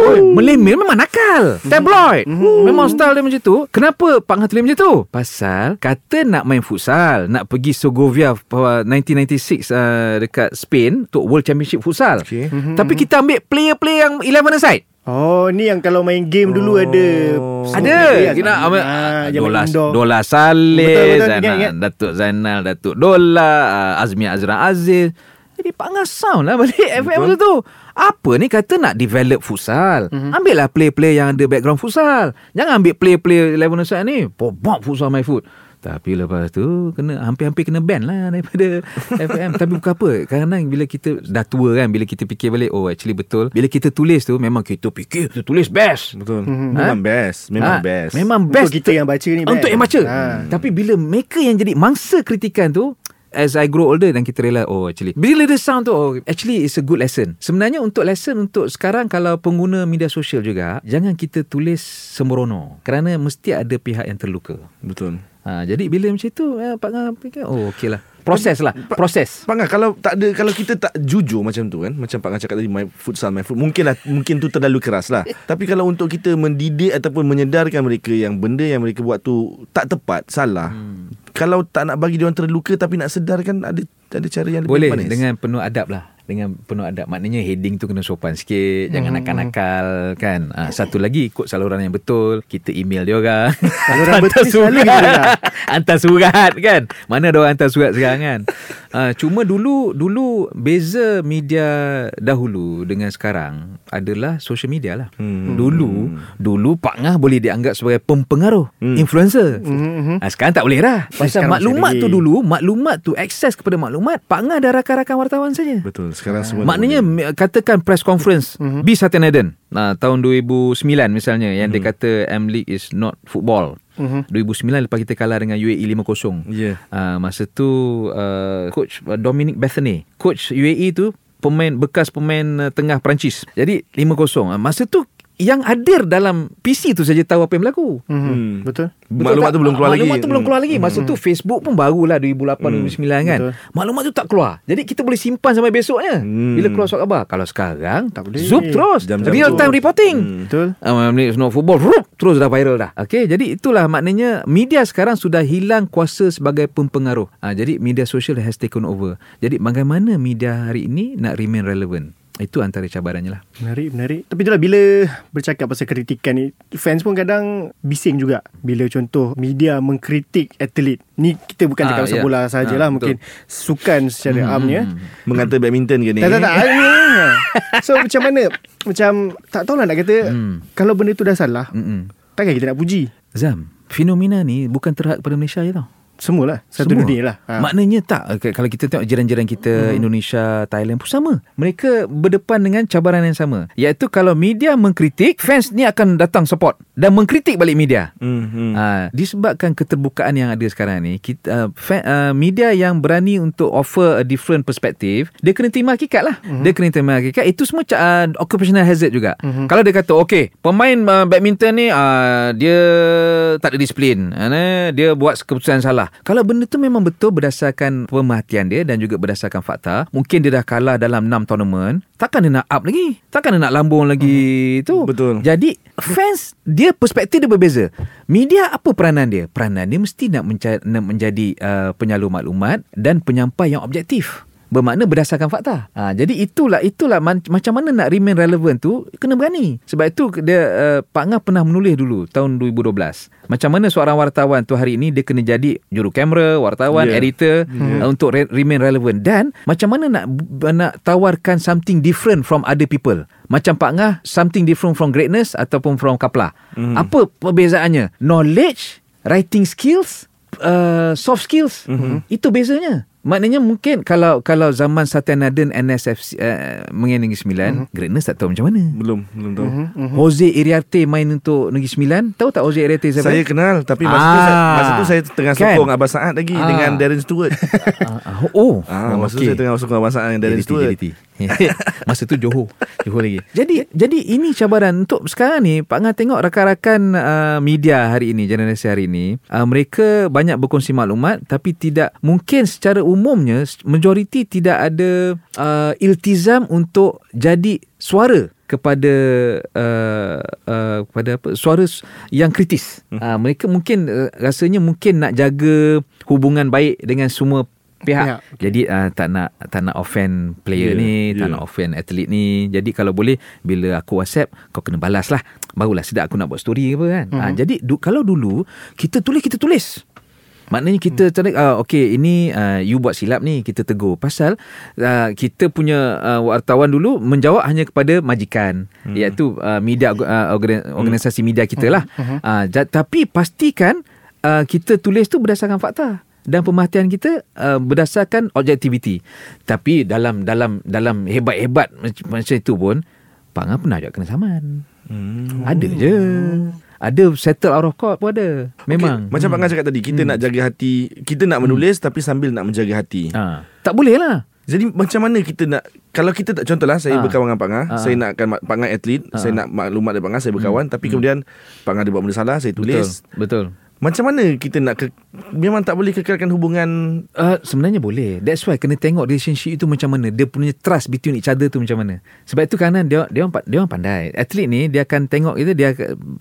Oh, melemel memang nakal. Tabloid. Memang style dia macam tu. Kenapa Pak Ngah tulis macam tu? Pasal kata nak main futsal, nak pergi Segovia uh, 1996 uh, dekat Spain untuk World Championship futsal. Okey. Tapi kita ambil player-player yang 11 aside. Oh, ni yang kalau main game dulu ada Ada? Kita ambil ah, Dola. Dola Saleh betul, Zainal, ingat, ingat. Datuk Zainal Datuk Dola uh, Azmi Azra Aziz. Jadi Pak Ngah sound lah balik FM tu Apa ni kata nak develop futsal? Mhm. Ambil lah player-player yang ada background futsal. Jangan ambil player-player 11 aside ni. Bobok futsal my foot tapi lepas tu kena hampir-hampir kena ban lah daripada FM. Tapi bukan apa. Kadang-kadang bila kita dah tua kan, bila kita fikir balik, oh actually betul. Bila kita tulis tu, memang kita fikir, kita tulis best. Betul. Memang best. Memang Ha, best. Memang Untuk best kita yang baca ni Untuk best. yang baca Ha. Tapi bila mereka yang jadi Mangsa kritikan tu As I grow older Dan kita realise Oh actually Bila dia sound tu oh, Actually it's a good lesson Sebenarnya untuk lesson Untuk sekarang Kalau pengguna media sosial juga Jangan kita tulis Sembrono Kerana mesti ada pihak yang terluka Betul. Ha, Jadi bila macam tu eh, Pak Ngah fikir Oh okey lah. Proses lah Proses. Pak Ngah kalau tak ada kalau kita tak jujur macam tu kan macam Pak Ngah cakap tadi my futsal my foot mungkin lah mungkin tu terlalu keras lah. Tapi kalau untuk kita mendidik ataupun menyedarkan mereka yang benda yang mereka buat tu tak tepat salah. Hmm. kalau tak nak bagi dia orang terluka tapi nak sedarkan ada ada cara yang lebih Boleh manis. dengan penuh adab lah dengan penuh adab. Maknanya heading tu kena sopan sikit Hmm. jangan nakal-nakal kan? Ha, satu lagi ikut saluran yang betul. Kita email dia orang. Saluran betul dengar. hantar surat kan? Mana ada orang hantar surat sekarang kan? Ha, cuma dulu dulu beza media dahulu dengan sekarang adalah social media lah. Hmm. dulu dulu Pak Ngah boleh dianggap sebagai pempengaruh Hmm. influencer. Mhm. ha, sekarang tak boleh dah pasal sekarang maklumat tu dulu maklumat tu akses kepada maklumat Pak Ngah dah rakan-rakan wartawan saja. Betul sekarang semua Maknanya boleh. katakan press conference Mhm. B Satanaden nah, tahun 2009 misalnya yang dia kata M League is not football. Mhm. 2009 lepas kita kalah dengan UAE 5-0. Ya. Uh, masa tu uh, coach uh, Dominic Bethany, coach UAE tu pemain bekas pemain uh, tengah Perancis. Jadi 5-0. Uh, masa tu yang hadir dalam PC tu saja tahu apa yang berlaku. Mhm. Hmm. Betul. Maklumat tak? tu belum keluar Maklumat lagi. tu belum keluar lagi. Masa Hmm. tu Facebook pun barulah 2008 2009 kan. Betul. Maklumat tu tak keluar. Jadi kita boleh simpan sampai besoknya. Hmm. Bila keluar surat khabar. Kalau sekarang Tak boleh. Zoom terus. Jam-jam Real time reporting. Hmm. Betul. Um, no football rup, terus dah viral dah. Okey, jadi itulah maknanya media sekarang sudah hilang kuasa sebagai pempengaruh. Ha, jadi media sosial has taken over. Jadi bagaimana media hari ini nak remain relevant? Itu antara cabarannya lah. Menarik, menarik. Tapi itulah bila bercakap pasal kritikan ni, fans pun kadang bising juga. Bila contoh media mengkritik atlet. Ni kita bukan cakap Ah, pasal ya. bola sajalah. Ah, Mungkin sukan secara Hmm, amnya. hmm, Mengata badminton ke ni? Tak, tak, tak. So macam mana? Macam tak tahulah nak kata. Hmm. Kalau benda tu dah salah, Mm-mm. takkan kita nak puji. Zam, fenomena ni bukan terhad kepada Malaysia je tau. Semualah. Satu Semua. dunia lah. Ha. Maknanya tak Kalau kita tengok jiran-jiran kita hmm. Indonesia Thailand pun sama Mereka berdepan dengan cabaran yang sama Iaitu kalau media mengkritik Fans ni akan datang support Dan mengkritik balik media Hmm, hmm. Ha, disebabkan keterbukaan yang ada sekarang ni kita, uh, fa- uh, media yang berani untuk offer a different perspective dia kena terima hakikat lah mm-hmm. dia kena terima hakikat itu semua uh, occupational hazard juga mm-hmm. kalau dia kata okay pemain uh, badminton ni uh, dia tak ada disiplin uh, dia buat keputusan salah Kalau benda tu memang betul berdasarkan pemerhatian dia dan juga berdasarkan fakta, mungkin dia dah kalah dalam 6 tournament, takkan dia nak up lagi? Takkan dia nak lambung lagi tu? Betul. Jadi fans dia perspektif dia berbeza. Media apa peranan dia? Peranan dia mesti nak, menca- nak menjadi uh, penyalur maklumat dan penyampai yang objektif. Bermakna berdasarkan fakta. Ha, jadi itulah itulah man, macam mana nak remain relevant tu kena berani. Sebab itu dia uh, Pak Ngah pernah menulis dulu tahun 2012. Macam mana seorang wartawan tu hari ini dia kena jadi juru kamera, wartawan, Yeah. editor uh, untuk re- remain relevant dan macam mana nak nak tawarkan something different from other people. Macam Pak Ngah something different from greatness ataupun from Kapla. Hmm. Apa perbezaannya? Knowledge, writing skills, uh, soft skills. Hmm. Itu bezanya. Maknanya mungkin kalau kalau zaman Satya Naden NSFC uh, mengenai Negeri Sembilan, Greatness tak tahu macam mana. Belum, belum tahu. Jose Iriarte main untuk Negeri Sembilan. Tahu tak Jose Iriarte siapa? Saya kenal tapi masa tu Ah. saya, masa tu saya tengah Kan? sokong Abah Saad lagi Ah. dengan Darren Stewart. Ah, oh, Ah, oh, masa tu saya tengah sokong Abah Saad dengan Darren JDT, Stewart. JDT. Masa tu Johor Johor lagi Jadi jadi ini cabaran Untuk sekarang ni Pak Ngah tengok rakan-rakan uh, media hari ini Generasi hari ini uh, Mereka banyak berkongsi maklumat Tapi tidak Mungkin secara umumnya Majoriti tidak ada uh, Iltizam untuk Jadi suara kepada uh, uh, kepada apa suara yang kritis. Hmm. Uh, mereka mungkin uh, rasanya mungkin nak jaga hubungan baik dengan semua pihak. Pihak. Jadi uh, tak nak tak nak offend player Yeah, ni, tak yeah. nak offend atlet ni. Jadi kalau boleh bila aku WhatsApp kau kena balas lah. Barulah sedap aku nak buat story ke apa kan. Uh, jadi du, kalau dulu kita tulis kita tulis. Maknanya kita cari uh, okey ini uh, you buat silap ni kita tegur. Pasal uh, kita punya uh, wartawan dulu menjawab hanya kepada majikan. Hmm. iaitu uh, media uh, organ, organisasi media kita lah. Uh, ja, tapi pastikan uh, kita tulis tu berdasarkan fakta. Dan pemerhatian kita uh, berdasarkan objektiviti. Tapi dalam dalam dalam hebat-hebat macam, macam itu pun Pak Ngah pernah juga kena saman. Hmm. ada je ada settle out of court pun ada memang Okay, macam Pak Ngah cakap tadi, kita nak jaga hati, kita nak menulis tapi sambil nak menjaga hati. Ha. Tak boleh lah. Jadi macam mana kita nak kalau kita tak contohlah saya Ah. berkawan dengan Pak Ngah, Ah. saya nakkan Pak Ngah atlet, saya nak maklumat dari Pak Ngah, saya berkawan tapi kemudian Pak Ngah dia buat benda salah, saya tulis. Betul. Betul. Macam mana kita nak ke, memang tak boleh kekalkan hubungan Uh, sebenarnya boleh. That's why kena tengok relationship itu macam mana. Dia punya trust between each other tu macam mana. Sebab itu kerana dia dia orang pa- dia orang pandai. Atlet ni dia akan tengok itu dia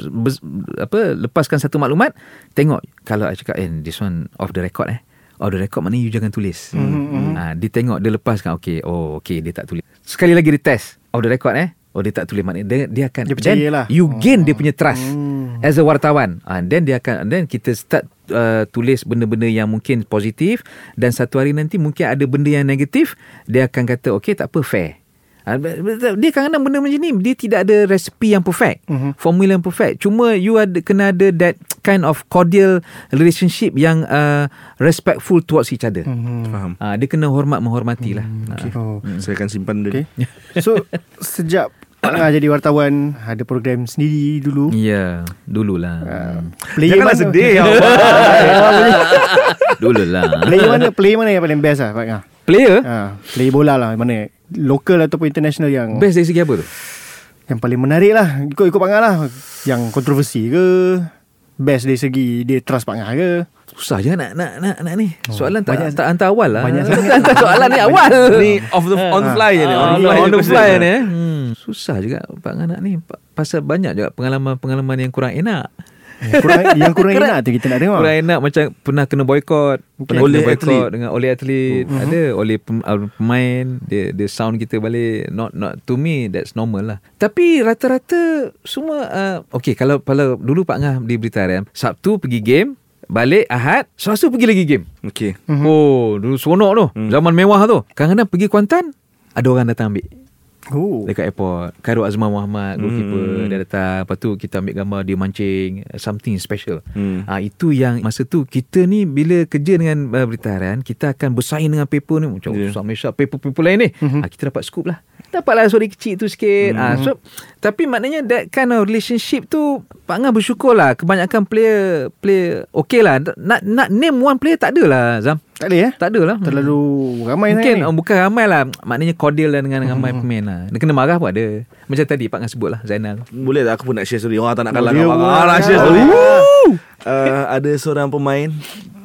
ber, apa lepaskan satu maklumat, tengok kalau I cakap eh this one off the record eh. Off the record mana you jangan tulis. Hmm, ha, dia tengok dia lepaskan okey. Oh okey dia tak tulis. Sekali lagi dia test off the record eh. Oh dia tak tulis maknanya dia, dia akan Dia then lah. You gain dia punya trust Hmm. as a wartawan. And then dia akan and then kita start uh, tulis benda-benda yang mungkin positif dan satu hari nanti mungkin ada benda yang negatif, dia akan kata okey tak apa fair. Ah, Dia kadang-kadang benda macam ni Dia tidak ada resipi yang perfect Mhm. Formula yang perfect Cuma you ada kena ada That kind of cordial Relationship Yang uh, Respectful towards each other Mhm. faham. Ah, Dia kena hormat menghormati lah Okay. Oh. Saya akan simpan Okay. dia. So sejak Pak Ngah jadi wartawan. Ada program sendiri dulu. Ya Dululah. Uh, player Janganlah mana? sedih ya Dululah. Player mana? Player mana yang paling best lah Pak Ngah? Player? Ha, player bola lah mana? Local ataupun international yang Best dari segi apa tu? yang paling menarik lah. Ikut-ikut Pak Ngah lah. Yang kontroversi ke? Best dari segi dia trust Pak Ngah ke Susah je nak nak nak, nak ni. Soalan tak banyak- tak hantar awal lah. banyak sangat. hantar soalan ni awal. Ni off the on fly je ni. On fly, on the fly ni. eh. Hmm, susah juga Pak Nganak ni. Pa- Pasal banyak juga pengalaman-pengalaman yang kurang enak. yang kurang, yang kurang enak tu kita nak tengok Kurang enak macam pernah kena boykot. Pernah Oleh kena boykot atlet. dengan oleh atlet. Mhm. Ada oleh pem, uh, pemain. Dia, dia sound kita balik. Not not to me that's normal lah. Tapi rata-rata semua uh, okay kalau kalau dulu Pak Ngah di Blitar Sabtu pergi game. Balik Ahad Selasa pergi lagi game Okey. Mm-hmm. Oh, dulu seronok tu. Hmm. Zaman mewah tu. Kadang-kadang pergi Kuantan, ada orang datang ambil. oh Dekat airport. Khairul Azman Muhammad, goalkeeper. Hmm. Dia datang. Lepas tu kita ambil gambar dia mancing. Something special. Hmm. Ha, itu yang masa tu kita ni bila kerja dengan uh, berita harian, kita akan bersaing dengan paper ni. Macam Yeah. yeah. Malaysia, paper-paper lain ni. Mm-hmm. Ha, kita dapat scoop lah. Dapatlah sorry kecil tu sikit. Mm-hmm. Ha, so, tapi maknanya that kind of relationship tu, Pak Ngah bersyukur lah. Kebanyakan player, player okay lah. Nak, nak name one player tak ada lah Zam. tak boleh eh Tak ada lah. terlalu ramai Mungkin sangat oh, ni bukan ramai lah Maknanya cordial lah dengan ramai pemain lah Dia kena marah pun ada Macam tadi Pak Ngah sebut lah Zainal Boleh tak aku pun nak share story Orang tak nak kalah dengan. Orang nak share story uh, Ada seorang pemain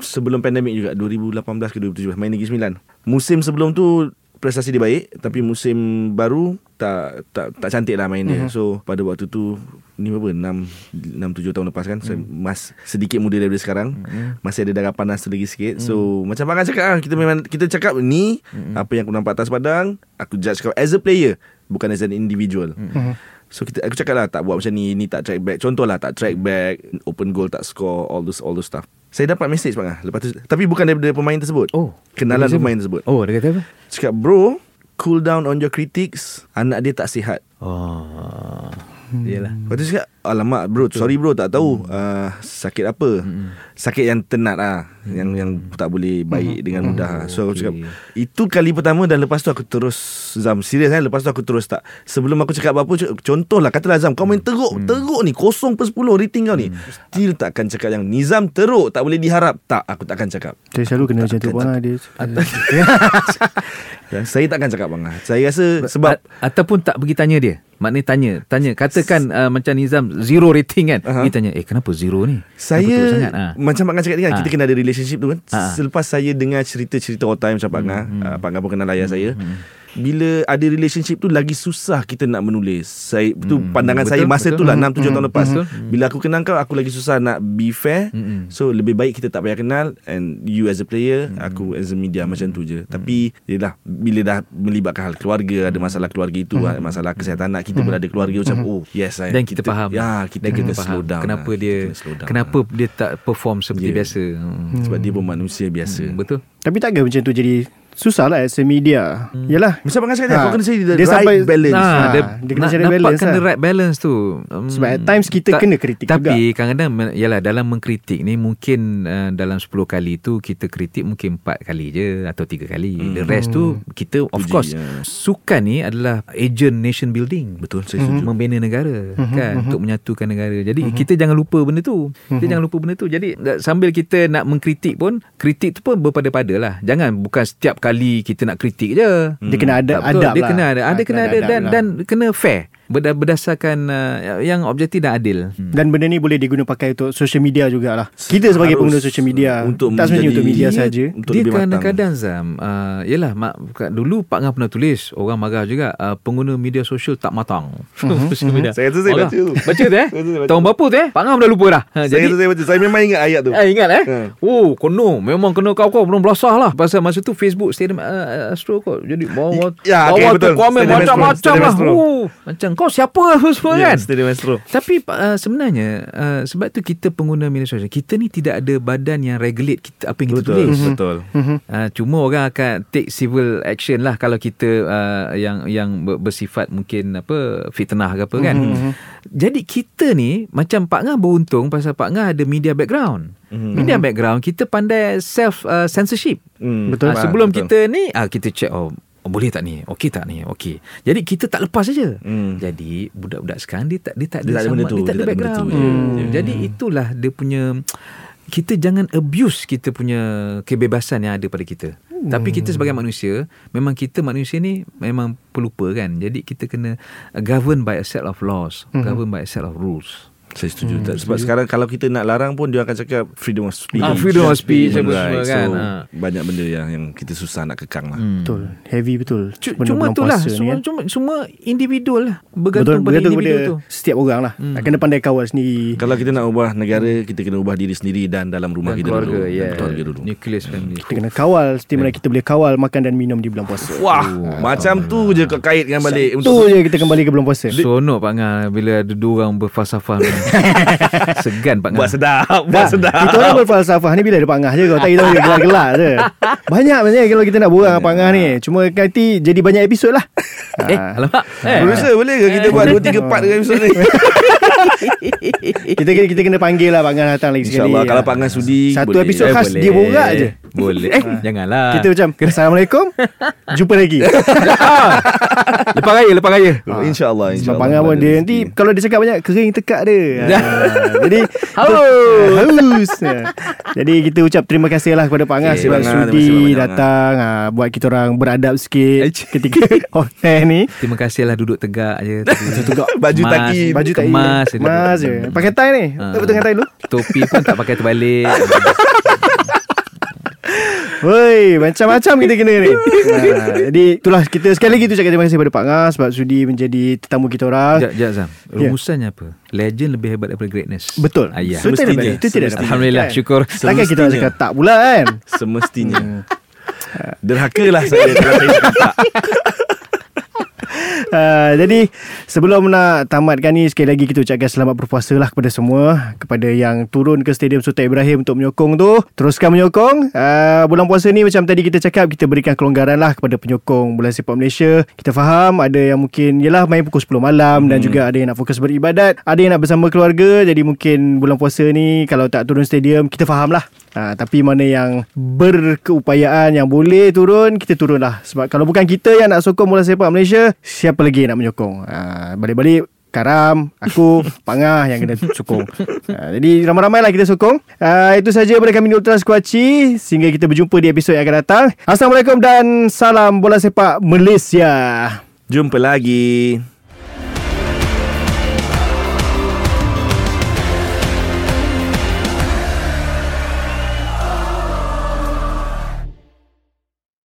sebelum pandemik juga 2018 ke 2017 main Negeri Sembilan. Musim sebelum tu prestasi dia baik tapi musim baru tak tak tak cantik lah main dia. So pada waktu tu ni berapa 6 6 7 tahun lepas kan mm. mas sedikit muda daripada sekarang mm. masih ada darah panas tu lagi sikit mm. so macam Pangan cakap ah kita memang kita cakap ni mm. apa yang aku nampak atas padang aku judge kau as a player bukan as an individual mm. So kita aku cakap lah tak buat macam ni ni tak track back contohlah tak track back open goal tak score all those all those stuff saya dapat message bang ah lepas tu tapi bukan daripada pemain tersebut Oh. kenalan pemain siapa? tersebut Oh, dia kata apa? cakap bro cool down on your critics anak dia tak sihat Oh. Yalah. Lepas tu cakap Alamak bro Sorry bro tak tahu uh, Sakit apa. Sakit yang tenat lah Yang yang tak boleh baik Dengan mudah. So aku cakap Itu kali pertama Dan lepas tu aku terus Zam serius kan Lepas tu aku terus tak. Sebelum aku cakap apa-apa c- Contoh lah Katalah Zam Kau main teruk Teruk ni Kosong per 10 rating kau ni. Still takkan cakap yang Nizam teruk Tak boleh diharap. Tak aku takkan cakap. Saya selalu kena macam tu pun lah dia. Ya, Saya takkan cakap bang. Saya rasa Sebab A- ataupun tak pergi tanya dia. Maknanya tanya, tanya. Katakan uh, macam Nizam zero rating kan. Uh-huh. Dia tanya, "Eh, kenapa zero ni?" Saya sangat? Ha. Macam Pak Ngah cakap tadi kan Ha. Kita kena ada relationship tu kan Ha. Selepas saya dengar cerita-cerita all time Macam Pak Ngah uh, Pak Ngah pun kenal ayah saya bila ada relationship tu lagi susah kita nak menulis. Saya tu pandangan betul, saya masa betul. tu lah 6 7 tahun lepas. betul. Bila aku kenal kau aku lagi susah nak be fair. So lebih baik kita tak payah kenal and you as a player, aku as a media macam tu je. Tapi yelah bila dah melibatkan hal keluarga, ada masalah keluarga itu, ada masalah kesihatan anak kita pun ada keluarga macam oh yes I, Dan kita, faham. Ya, kita kena kita slow faham down. kenapa lah. dia Kita slow down kenapa lah. dia tak perform seperti Yeah. biasa. Hmm. sebab dia pun manusia biasa. Hmm, betul. Tapi takkan macam tu jadi susah lah as a media. Yalah. Macam Ngah cakap Ha. kau kena cari the Dia right sampai- balance. Nah, Ha, dia, dia kena nak cari balance dapatkan lah. the right balance tu. Um, Sebab at times kita kena kritik Tapi juga. kadang-kadang men- yalah dalam mengkritik ni mungkin uh, dalam 10 kali tu kita kritik mungkin 4 kali je atau 3 kali. The rest tu kita of Puji, course ya. sukan ni adalah agent nation building. Betul, saya setuju. Membina negara kan untuk menyatukan negara. Jadi kita jangan lupa benda tu. Kita jangan lupa benda tu. Jadi sambil kita nak mengkritik pun kritik tu pun berpada-pada lah. Jangan bukan setiap kali kita nak kritik je. Dia kena ada Tak betul. adab dia lah. kena ada ada kena ada adab dan lah. dan kena fair berdasarkan uh, yang objektif dan adil. Dan benda ni boleh diguna pakai untuk social media jugalah. Kita sebagai Harus pengguna social media untuk tak sebenarnya menjadi- untuk media Dia- saja. Dia kadang-kadang Zam uh, Yelah mak, kat- Dulu Pak Ngah pernah tulis Orang marah juga uh, Pengguna media sosial tak matang. Social media. Saya rasa saya baca tu. Baca tu eh. Tahun berapa tu eh? Pak Ngah dah lupa dah? Ha, Saya Jadi rasa saya baca. Saya memang ingat ayat tu. Eh, ingat eh? Ha. Oh kena Memang kena kau-kau Belum belasah lah. Pasal masa tu Facebook Stadium uh, Astro kot. Jadi bawah Ya, Bawah okey, tu komen Macam-macam lah. Oh, Macam kau siapa Semua Ya, kan Stadium Astro. tapi uh, sebenarnya uh, sebab tu kita pengguna media sosial kita ni tidak ada badan yang regulate kita apa yang kita Betul, tulis. betul. Uh, cuma orang akan take civil action lah kalau kita uh, yang yang ber- bersifat mungkin apa fitnah ke apa kan. Jadi kita ni macam Pak Ngah beruntung pasal Pak Ngah ada media background. Media background kita pandai self uh, censorship. Hmm, Betul. Faham, sebelum betul. kita ni ah kita check Oh, boleh tak ni? Okey tak ni? Okey. Jadi kita tak lepas saja. Hmm. Jadi budak-budak sekarang dia tak dia tak Dia ada sama, tu, dia tak dia ada tak ada background. tu. Hmm. Jadi itulah dia punya kita jangan abuse kita punya kebebasan yang ada pada kita. Hmm. Tapi kita sebagai manusia, memang kita manusia ni memang pelupa kan. Jadi kita kena govern by a set of laws, Hmm. govern by a set of rules. Saya setuju. Hmm, Sebab sekarang kalau kita nak larang pun dia akan cakap freedom of speech. Ah, freedom of speech apa semua rights. kan. So, Ah. banyak benda yang yang kita susah nak kekang lah. Hmm. Betul. Heavy betul. C- Benda Cuma lah ni semua, kan. cuma, semua individual lah Betul, Bergantung pada bergantung individu kepada tu setiap orang lah. Hmm. Kena pandai kawal sendiri. Kalau kita nak ubah negara, kita kena ubah diri sendiri dan dalam rumah Dan kita keluarga dulu. yeah. Dan keluarga dulu. Nucleus family Kita kena kawal seperti mana kita boleh kawal makan dan minum di bulan puasa. Wah, macam tu je kau kaitkan balik. Tu je kita kembali ke bulan puasa. Seronok Pak Ngah Bila ada dua orang berfalsafah ni. Segan Pak Ngah Buat sedap, buat sedap. kita orang berfalsafah ni bila ada pangah je kau tak tahu dia gelak-gelak je. Banyak sebenarnya kalau kita nak borang dengan pangah ni. Cuma nanti jadi banyak episod lah. Eh alamak eh. Producer boleh ke kita buat 2 3 part dengan episod ni? kita kita kena panggil lah pangah datang lagi sekali. InsyaAllah kalau Pak Ngah sudi Satu episod Eh, khas boleh. dia borak je. Boleh Eh janganlah Kita macam Assalamualaikum Jumpa lagi Lepas raya Lepas raya Oh, InsyaAllah Sebab insyaAllah. Pangan pun dia rezeki. nanti Kalau dia cakap banyak Kering tekak dia ha, Jadi Haus. Haus Ha. Jadi kita ucap terima kasih lah Kepada Pak Angah Okay, Sebab sudi datang ha, Buat kita orang beradab sikit. Ketika hotel ni Terima kasih lah duduk tegak je Tegak Baju Kemas. taki. Baju tak Kemas je. Kemas je Pakai tie ni Ha. Tak betul dengan tie dulu Topi pun tak pakai terbalik Woi, macam-macam kita kena ni. ha, jadi itulah kita sekali lagi tu cakap terima kasih kepada Pak Ngah sebab sudi menjadi tetamu kita orang. Jap, jap Zam. Rumusannya apa? Legend lebih hebat daripada greatness. Ya. Betul. Ah, ya. Itu tidak Semestinya. Itu tidak ada. Alhamdulillah, Kan? syukur. Takkan kita cakap tak pula kan? Semestinya Derhaka lah saya Kalau saya cakap tak Uh, jadi sebelum nak tamatkan ni sekali lagi kita ucapkan selamat berpuasa lah kepada semua kepada yang turun ke Stadium Sultan Ibrahim untuk menyokong tu. Teruskan menyokong. Uh, bulan puasa ni macam tadi kita cakap kita berikan kelonggaran lah kepada penyokong bola sepak Malaysia. Kita faham ada yang mungkin yelah main pukul 10 malam hmm. dan juga ada yang nak fokus beribadat. Ada yang nak bersama keluarga jadi mungkin bulan puasa ni kalau tak turun stadium kita faham lah Ha, tapi mana yang berkeupayaan yang boleh turun kita turun lah sebab kalau bukan kita yang nak sokong bola sepak Malaysia siapa lagi nak menyokong ha, balik-balik Karam, aku, Pangah yang kena sokong. Ha, jadi ramai-ramai lah kita sokong. Ha, itu saja daripada kami di Ultra Squatchy. Sehingga kita berjumpa di episod yang akan datang. Assalamualaikum dan salam bola sepak Malaysia. Jumpa lagi